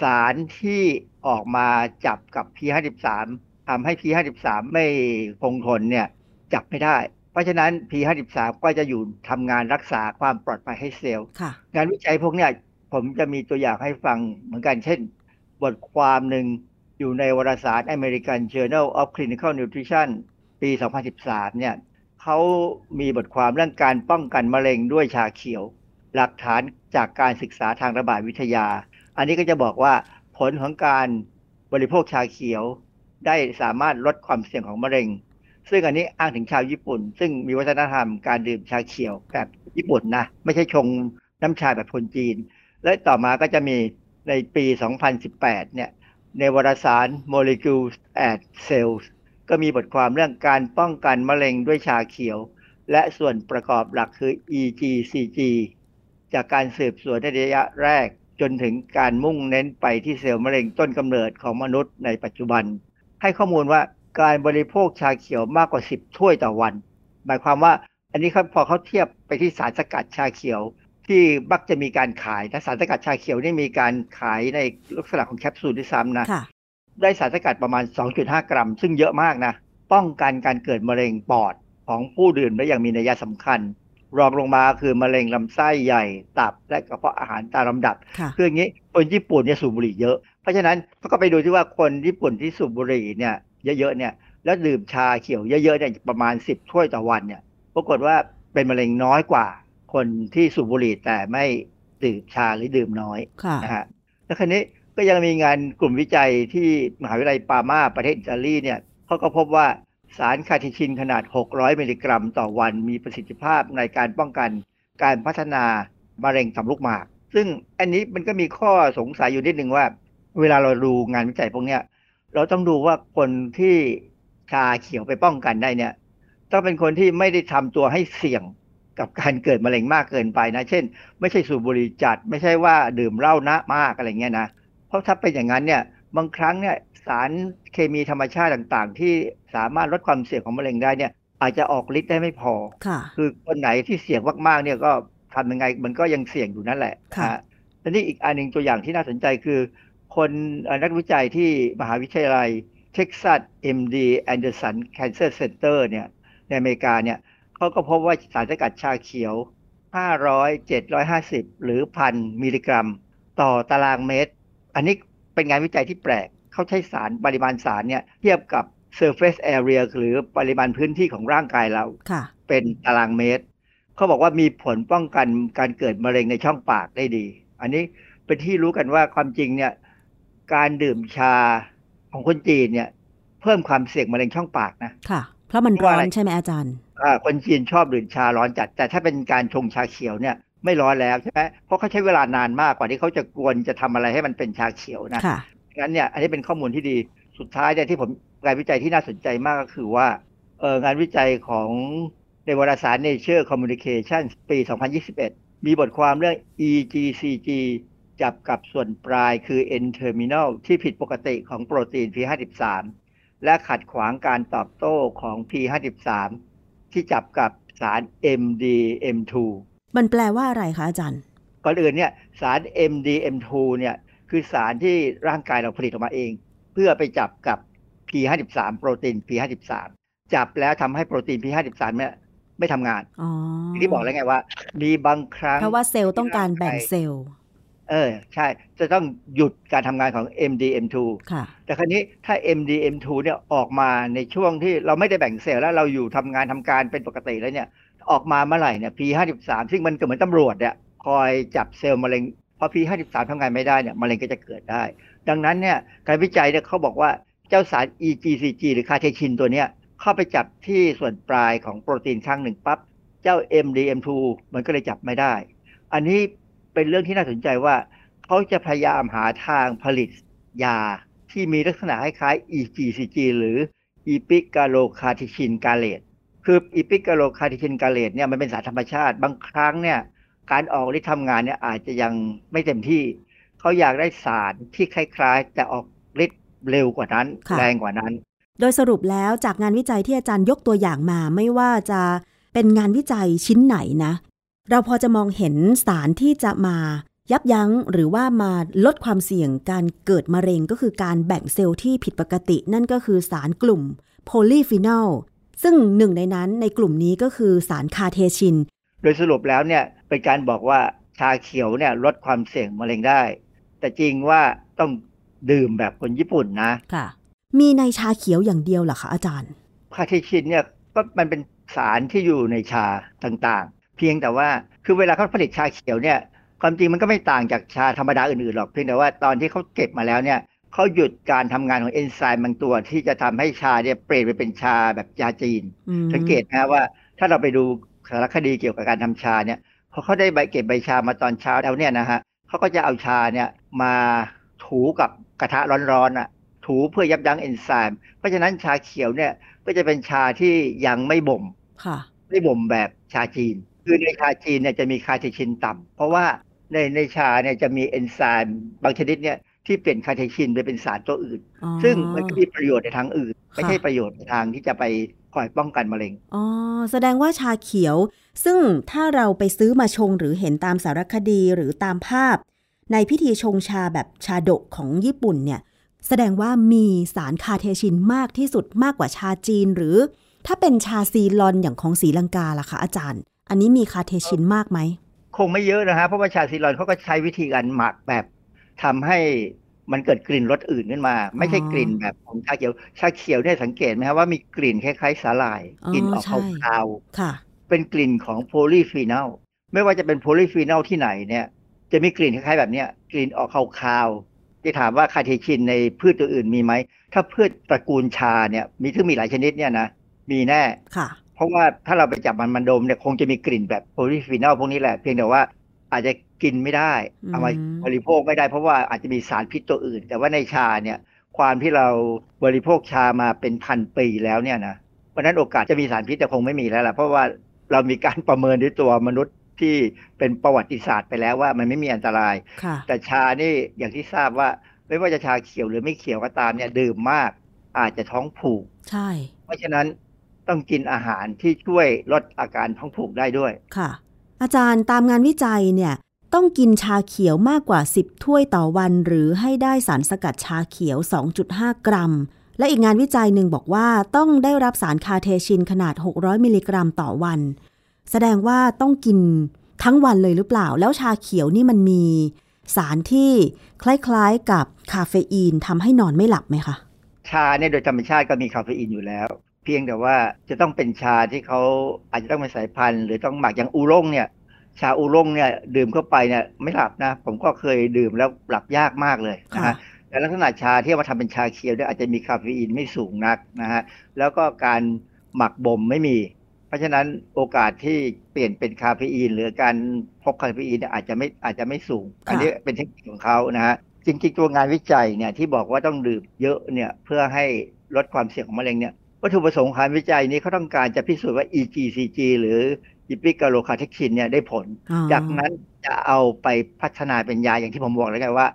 สารที่ออกมาจับกับ P53 ทำให้ P53 ไม่คงทนเนี่ยจับไม่ได้ เพราะฉะนั้น P53 ก็จะอยู่ทำงานรักษาความปลอดภัยให้เซลล์ค่ะงานวิจัยพวกเนี้ยผมจะมีตัวอย่างให้ฟังเหมือนกันเช่น บทความหนึ่งอยู่ในวารสาร American Journal of Clinical Nutrition ปี 2013 เนี่ยเขามีบทความเรื่องการป้องกันมะเร็งด้วยชาเขียว หลักฐานจากการศึกษาทางระบาดวิทยา อันนี้ก็จะบอกว่าผลของการบริโภคชาเขียวได้สามารถลดความเสี่ยงของมะเร็ง ซึ่งอันนี้อ้างถึงชาวญี่ปุ่น ซึ่งมีวัฒนธรรมการดื่มชาเขียวแบบญี่ปุ่นนะ ไม่ใช่ชงน้ำชาแบบคนจีน และต่อมาก็จะมีในปี 2018 เนี่ย ในวารสาร Molecules and Cells ก็มีบทความเรื่องการป้องกันมะเร็งด้วยชาเขียว และส่วนประกอบหลักคือ EGCG จากการสืบสวนในระยะแรก จนถึงการมุ่งเน้นไปที่เซลล์มะเร็งต้นกำเนิดของมนุษย์ในปัจจุบัน ให้ข้อมูลว่าการบริโภคชาเขียวมากกว่า 10 ถ้วยต่อวัน หมายความว่าอันนี้ครับพอเขาเทียบไปที่สารสกัดชาเขียว ที่มักจะมีการขายนะสารสกัดชาเขียวนี่มีการขายในลักษณะของแคปซูลด้วยซ้ำนะค่ะได้สารสกัดประมาณ 2.5 กรัม ซึ่งเยอะมากนะป้องกันการเกิดมะเร็งปอดของผู้ดื่มได้อย่างมีนัยสำคัญ รองลงมาคือมะเร็งลำไส้ใหญ่ตับและกระเพาะอาหารตามลำดับค่ะคืออย่างนี้คนญี่ปุ่นเนี่ยสูบบุหรี่เยอะ เพราะฉะนั้นเขาก็ไปดูที่ว่าคนญี่ปุ่นที่สูบบุหรี่เนี่ยเยอะๆเนี่ยแล้วดื่มชาเขียวเยอะๆเนี่ยประมาณ 10 ถ้วยต่อวันเนี่ยปรากฏว่าเป็นมะเร็งน้อยกว่า คนที่สูบบุหรี่แต่ไม่ดื่มชาหรือดื่มน้อยค่ะนะฮะแล้วคราวนี้ก็ยังมีงานกลุ่มวิจัยที่มหาวิทยาลัยปามาประเทศอิตาลีเนี่ยเขาก็พบว่า สารคาเทชินขนาด 600 มิลลิกรัมต่อวัน มีประสิทธิภาพในการป้องกันการพัฒนามะเร็งต่อมลูกหมาก ซึ่งอันนี้มันก็มีข้อสงสัยอยู่นิดหนึ่งว่า เวลาเราดูงานวิจัยพวกเนี้ยเราต้องดูว่าคนที่ชาเขียวไปป้องกันได้เนี่ย ต้องเป็นคนที่ไม่ได้ทำตัวให้เสี่ยงกับการเกิดมะเร็งมากเกินไปนะ เช่น ไม่ใช่สูบบุหรี่จัด ไม่ใช่ว่าดื่มเหล้านะมากอะไรเงี้ยนะ เพราะถ้าเป็นอย่างนั้นเนี่ย บางครั้งเนี่ยสารเคมีธรรมชาติต่างๆ ที่สามารถลดความเสี่ยงของมะเร็งได้เนี่ยอาจจะออกฤทธิ์ได้ไม่พอค่ะคือคนไหนที่เสี่ยงมากๆเนี่ยก็ทำยังไงมันก็ยังเสี่ยงอยู่นั่นแหละค่ะฮและนี่อีกอันหนึ่งตัวอย่างที่น่าสนใจคือ คนเอ่อนักวิจัยที่มหาวิทยาลัย Texas MD Anderson Cancer Center เนี่ยในอเมริกาเนี่ยเขาก็พบว่าสารสกัดชาเขียว 500 750 หรือพันมิลลิกรัม ต่อตารางเมตร อันนี้ เป็นงานวิจัยที่แปลก เขาใช้สารปริมาณสารเนี่ยเทียบกับ surface area หรือปริมาณพื้นที่ของร่างกายเราค่ะเป็นตารางเมตร เขาบอกว่ามีผลป้องกันการเกิดมะเร็งในช่องปากได้ดี อันนี้เป็นที่รู้กันว่าความจริงเนี่ยการดื่มชาของคนจีนเนี่ย เพิ่มความเสี่ยงมะเร็งช่องปากนะค่ะ เพราะมันเพราะร้ออะไรนใช่ไหมอาจารย์อ่าคนจีนชอบดื่มชาร้อนจัด แต่ถ้าเป็นการชงชาเขียวเนี่ย ไม่ร้อนแล้วใช่ไหมเพราะเขาใช้เวลานานมากกว่าที่เขาจะกวนจะทำอะไรให้มันเป็นชาเขียวนะค่ะงั้นเนี่ยอันนี้เป็นข้อมูลที่ดีสุดท้ายเนี่ยที่ผมงานวิจัยที่น่าสนใจมากก็คือว่าเอองานวิจัยของในวารสาร Nature Communication ปี 2021 มีบทความเรื่อง EGCG จับกับส่วนปลายคือ N-terminal ที่ผิดปกติของโปรตีน P53 และขัดขวางการตอบโต้ของ P53 ที่จับกับสาร MDM2 มันแปลว่าอะไรคะอาจารย์ ก่อนอื่นเนี่ยสาร MDM2 เนี่ยคือสารที่ร่างกายเราผลิตออกมาเอง เพื่อไปจับกับ P53 โปรตีน P53 จับแล้วทำให้โปรตีน P53 เนี่ยไม่ทำงานอ๋อที่บอกแล้วไงว่า มีบางครั้ง เพราะว่าเซลล์ต้องการแบ่งเซลล์ เออ ใช่ จะต้องหยุดการทำงานของ MDM2 ค่ะ แต่ครั้นี้ถ้า MDM2 เนี่ยออกมาในช่วงที่เราไม่ได้แบ่งเซลล์แล้วเราอยู่ทำงานทำการเป็นปกติแล้วเนี่ย ออกมาเมื่อไหร่เนี่ย P53 ซึ่งมันก็เหมือนตำรวจเนี่ยคอยจับเซลล์มะเร็งพอ P53 ทำงานไม่ได้เนี่ยมะเร็งก็จะเกิดได้ ดังนั้นเนี่ยการวิจัยเนี่ยเขาบอกว่าเจ้าสาร EGCG หรือคาเทชินตัวเนี้ยเข้าไปจับที่ส่วนปลายของโปรตีนข้างหนึ่งปั๊บเจ้า MDM2 มันก็เลยจับไม่ได้ อันนี้เป็นเรื่องที่น่าสนใจว่าเขาจะพยายามหาทางผลิตยาที่มีลักษณะคล้ายๆ EGCG หรือ e p i c a l o c a t e c h i n g a l a t e คือ e p i c a l o c a t e c h i n g a l a t e เนี่ยมันเป็นสารธรรมชาติ บางครั้งเนี่ยการออกฤทธิ์ทำงานเนี่ยอาจจะยังไม่เต็มที่เขาอยากได้สารที่คล้ายๆ แต่ออกฤทธิ์เร็วกว่านั้นค่ะแรงกว่านั้น โดยสรุปแล้วจากงานวิจัยที่อาจารย์ยกตัวอย่างมาไม่ว่าจะเป็นงานวิจัยชิ้นไหนนะ เราพอจะมองเห็นสารที่จะมายับยั้งหรือว่ามาลดความเสี่ยงการเกิดมะเร็งก็คือการแบ่งเซลล์ที่ผิดปกติ นั่นก็คือสารกลุ่มโพลีฟีนอล ซึ่งหนึ่งในนั้นในกลุ่มนี้ก็คือสารคาเทชิน โดยสรุปแล้วเนี่ยเป็นการบอกว่าชาเขียวเนี่ยลดความเสี่ยงมะเร็งได้ แต่จริงว่าต้องดื่มแบบคนญี่ปุ่นนะค่ะ มีในชาเขียวอย่างเดียวเหรอคะอาจารย์ คาเทชินเนี่ยก็มันเป็นสารที่อยู่ในชาต่างๆ เพียงแต่ว่าคือเวลาเขาผลิตชาเขียวเนี่ยความจริงมันก็ไม่ต่างจากชาธรรมดาอื่นๆหรอกเพียงแต่ว่าตอนที่เขาเก็บมาแล้วเนี่ย เขาหยุดการทำงานของเอนไซม์บางตัวที่จะทำให้ชาเนี่ยเปลี่ยนไปเป็นชาแบบยาจีนอืมสังเกตนะว่าถ้าเราไปดูสารคดีเกี่ยวกับการทำชาเนี่ยพอเขาได้ใบเก็บใบชามาตอนเช้าแล้วเนี่ยนะฮะเขาก็จะเอาชาเนี่ยมาถูกับกระทะร้อนๆอะถูเพื่อยับยั้งเอนไซม์เพราะฉะนั้นชาเขียวเนี่ยก็จะเป็นชาที่ยังไม่บ่มค่ะไม่บ่มแบบชาจีน คือในชาจีนเนี่ยจะมีคาเทชินต่ำเพราะว่าในในชาเนี่ยจะมีเอนไซม์บางชนิดเนี่ย ที่เปลี่ยนคาเทชินไปเป็นสารตัวอื่นอ๋อซึ่งมันก็มีประโยชน์ในทางอื่น ไม่ค่ะใช่ประโยชน์ในทางที่จะไปคอยป้องกันมะเร็ง อ๋อ แสดงว่าชาเขียว ซึ่งถ้าเราไปซื้อมาชงหรือเห็นตามสารคดีหรือตามภาพ ในพิธีชงชาแบบชาดกของญี่ปุ่นเนี่ย แสดงว่ามีสารคาเทชินมากที่สุดมากกว่าชาจีนหรือ ถ้าเป็นชาซีลอนอย่างของศรีลังกาล่ะคะอาจารย์ อันนี้มีคาเทชินมากไหม คงไม่เยอะนะฮะ เพราะว่าชาซีรอนเขาก็ใช้วิธีการหมักแบบ ทำให้มันเกิดกลิ่นรสอื่นขึ้นมา ไม่ใช่กลิ่นแบบของชาเขียว ชาเขียวเนี่ยสังเกตไหมครับว่ามีกลิ่นคล้ายๆสาหร่ายอ๋อกลิ่นออกใช่คาวค่ะๆเป็นกลิ่นของ polyphenol ไม่ว่าจะเป็น polyphenol ที่ไหนเนี่ยจะมีกลิ่นคล้ายๆแบบเนี้ยกลิ่นออกคาวๆที่ถามว่า catechin ในพืชตัวอื่นมีไหม ถ้าพืชตระกูลชาเนี่ยมีซึ่งมีหลายชนิดเนี่ยนะมีแน่ค่ะ เพราะว่าถ้าเราไปจับมันมันดมเนี่ยคงจะมีกลิ่นแบบ polyphenol พวกนี้แหละ เพียงแต่ว่าอาจจะ กินไม่ได้อืมเอามาบริโภคไม่ได้เพราะว่าอาจจะมีสารพิษตัวอื่น แต่ว่าในชาเนี่ยความที่เราบริโภคชามาเป็นพันปีแล้วเนี่ยนะเพราะนั้นโอกาสจะมีสารพิษจะคงไม่มีแล้วล่ะเพราะว่าเรามีการประเมินด้วยตัวมนุษย์ที่เป็นประวัติศาสตร์ไปแล้วว่ามันไม่มีอันตรายค่ะแต่ชานี่อย่างที่ทราบว่าไม่ว่าจะชาเขียวหรือไม่เขียวก็ตามเนี่ยดื่มมากอาจจะท้องผูก ใช่ เพราะฉะนั้นต้องกินอาหารที่ช่วยลดอาการท้องผูกได้ด้วยค่ะ อาจารย์ตามงานวิจัยเนี่ย ต้องกินชาเขียวมากกว่า 10 ถ้วยต่อวัน หรือให้ได้สารสกัดชาเขียว 2.5 กรัม และอีกงานวิจัยหนึ่งบอกว่าต้องได้รับสารคาเทชินขนาด 600 มิลลิกรัมต่อวัน แสดงว่าต้องกินทั้งวันเลยหรือเปล่า แล้วชาเขียวนี่มันมีสารที่คล้ายๆกับคาเฟอีนทำให้นอนไม่หลับไหมคะ ชาเนี่ยโดยธรรมชาติก็มีคาเฟอีนอยู่แล้วเพียงแต่ว่าจะต้องเป็นชาที่เขาอาจจะต้องเป็นสายพันธุ์ หรือต้องหมักอย่างอูร่งเนี่ย ชาอูร่งเนี่ยดื่มเข้าไปเนี่ยไม่หลับนะ ผมก็เคยดื่มแล้วหลับยากมากเลยนะค่ะฮะแต่ลักษณะชาที่เอามาทำเป็นชาเขียวเนี่ยอาจจะมีคาเฟอีนไม่สูงนักนะฮะแล้วก็การหมักบ่มไม่มี เพราะฉะนั้นโอกาสที่เปลี่ยนเป็นคาเฟอีน หรือการพบคาเฟอีนเนี่ยอาจจะไม่อาจจะไม่สูง อันนี้เป็นเทคนิคของเขานะฮะจริงๆตัวงานวิจัยเนี่ยที่บอกว่าต้องดื่มเยอะเนี่ยเพื่อให้ลดความเสี่ยงของมะเร็งเนี่ยวัตถุประสงค์ของการวิจัยนี้เขาต้องการจะพิสูจน์ว่า EGCG หรือ epigallocatechin เนี่ยได้ผลอ๋อจากนั้นจะเอาไปพัฒนาเป็นยาอย่างที่ผมบอกแล้วไงว่า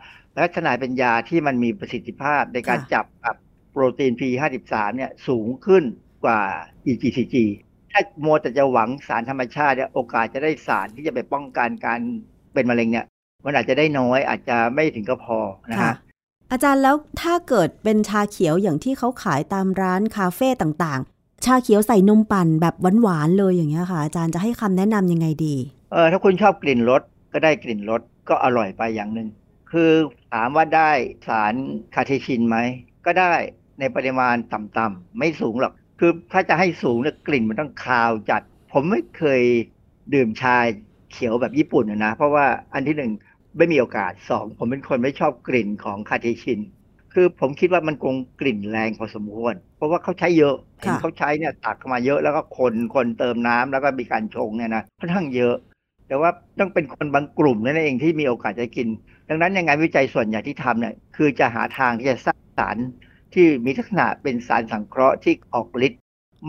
พัฒนาเป็นยาที่มันมีประสิทธิภาพในการค่ะจับกับโปรตีน P53 เนี่ยสูงขึ้นกว่า EGCG ถ้าโมวแต่จะหวังสารธรรมชาติเนี่ยโอกาสจะได้สารที่จะไปป้องกันการเป็นมะเร็งเนี่ยมันอาจจะได้น้อยอาจจะไม่ถึงก็พอนะค่ะฮะอาจารย์แล้วถ้าเกิดเป็นชาเขียวอย่างที่เขาขายตามร้านคาเฟ่ต่างๆ ชาเขียวใส่นมปั่นแบบหวานๆเลยอย่างเงี้ยค่ะ อาจารย์จะให้คำแนะนำยังไงดี เออถ้าคุณชอบกลิ่นรสก็ได้กลิ่นรสก็อร่อยไปอย่างหนึ่งคือถามว่าได้สารคาเทชินไหมก็ได้ในปริมาณต่ำๆไม่สูงหรอกคือถ้าจะให้สูงเนี่ยกลิ่นมันต้องคาวจัด ผมไม่เคยดื่มชาเขียวแบบญี่ปุ่นนะ เพราะว่าอันที่หนึ่งไม่มีโอกาสสองผมเป็นคนไม่ชอบกลิ่นของคาเทชิน คือผมคิดว่ามันคงกลิ่นแรงพอสมควร เพราะว่าเขาใช้เยอะเห็นค่ะเขาใช้เนี่ยตักเข้ามาเยอะแล้วก็คนคนเติมน้ำแล้วก็มีการชงเนี่ยนะค่อนข้างเยอะ แต่ว่าต้องเป็นคนบางกลุ่มนั่นเองที่มีโอกาสจะกิน ดังนั้นยังไงวิจัยส่วนใหญ่ที่ทำเนี่ยคือจะหาทางที่จะสร้างสารที่มีลักษณะเป็นสารสังเคราะห์ที่ออกฤทธิ์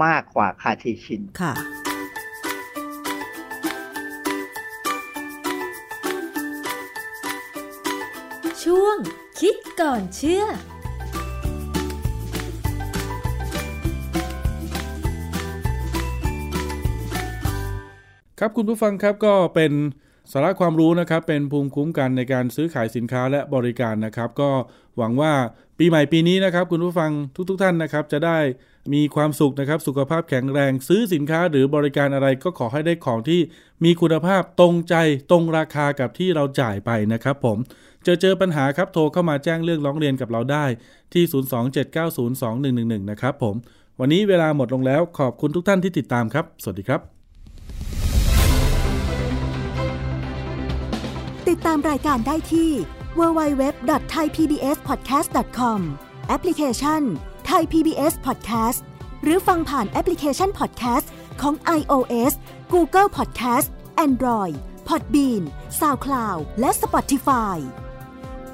มากกว่าคาเทชินค่ะ คิดก่อนเชื่อครับคุณผู้ฟังครับก็เป็นสาระความรู้นะครับ เป็นภูมิคุ้มกันในการซื้อขายสินค้าและบริการนะครับ ก็หวังว่าปีใหม่ปีนี้นะครับ คุณผู้ฟังทุกๆทท่านนะครับ จะได้มีความสุขนะครับ สุขภาพแข็งแรงซื้อสินค้าหรือบริการอะไรก็ขอให้ได้ของที่มีคุณภาพตรงใจตรงราคากับที่เราจ่ายไปนะครับ ผม จอเจอปัญหาครับโทรเข้ามาแจ้งเรื่องร้องเรียนกับเราได้ที่ 027902111 นะครับผม วันนี้เวลาหมดลงแล้วขอบคุณทุกท่านที่ติดตามครับ สวัสดีครับ ติดตามรายการได้ที่ www.thaipbspodcast.com แอปพลิเคชัน Thai PBS Podcast หรือฟังผ่านแอปพลิเคชัน Podcast ของ iOS Google Podcast Android Podbean SoundCloud และ Spotify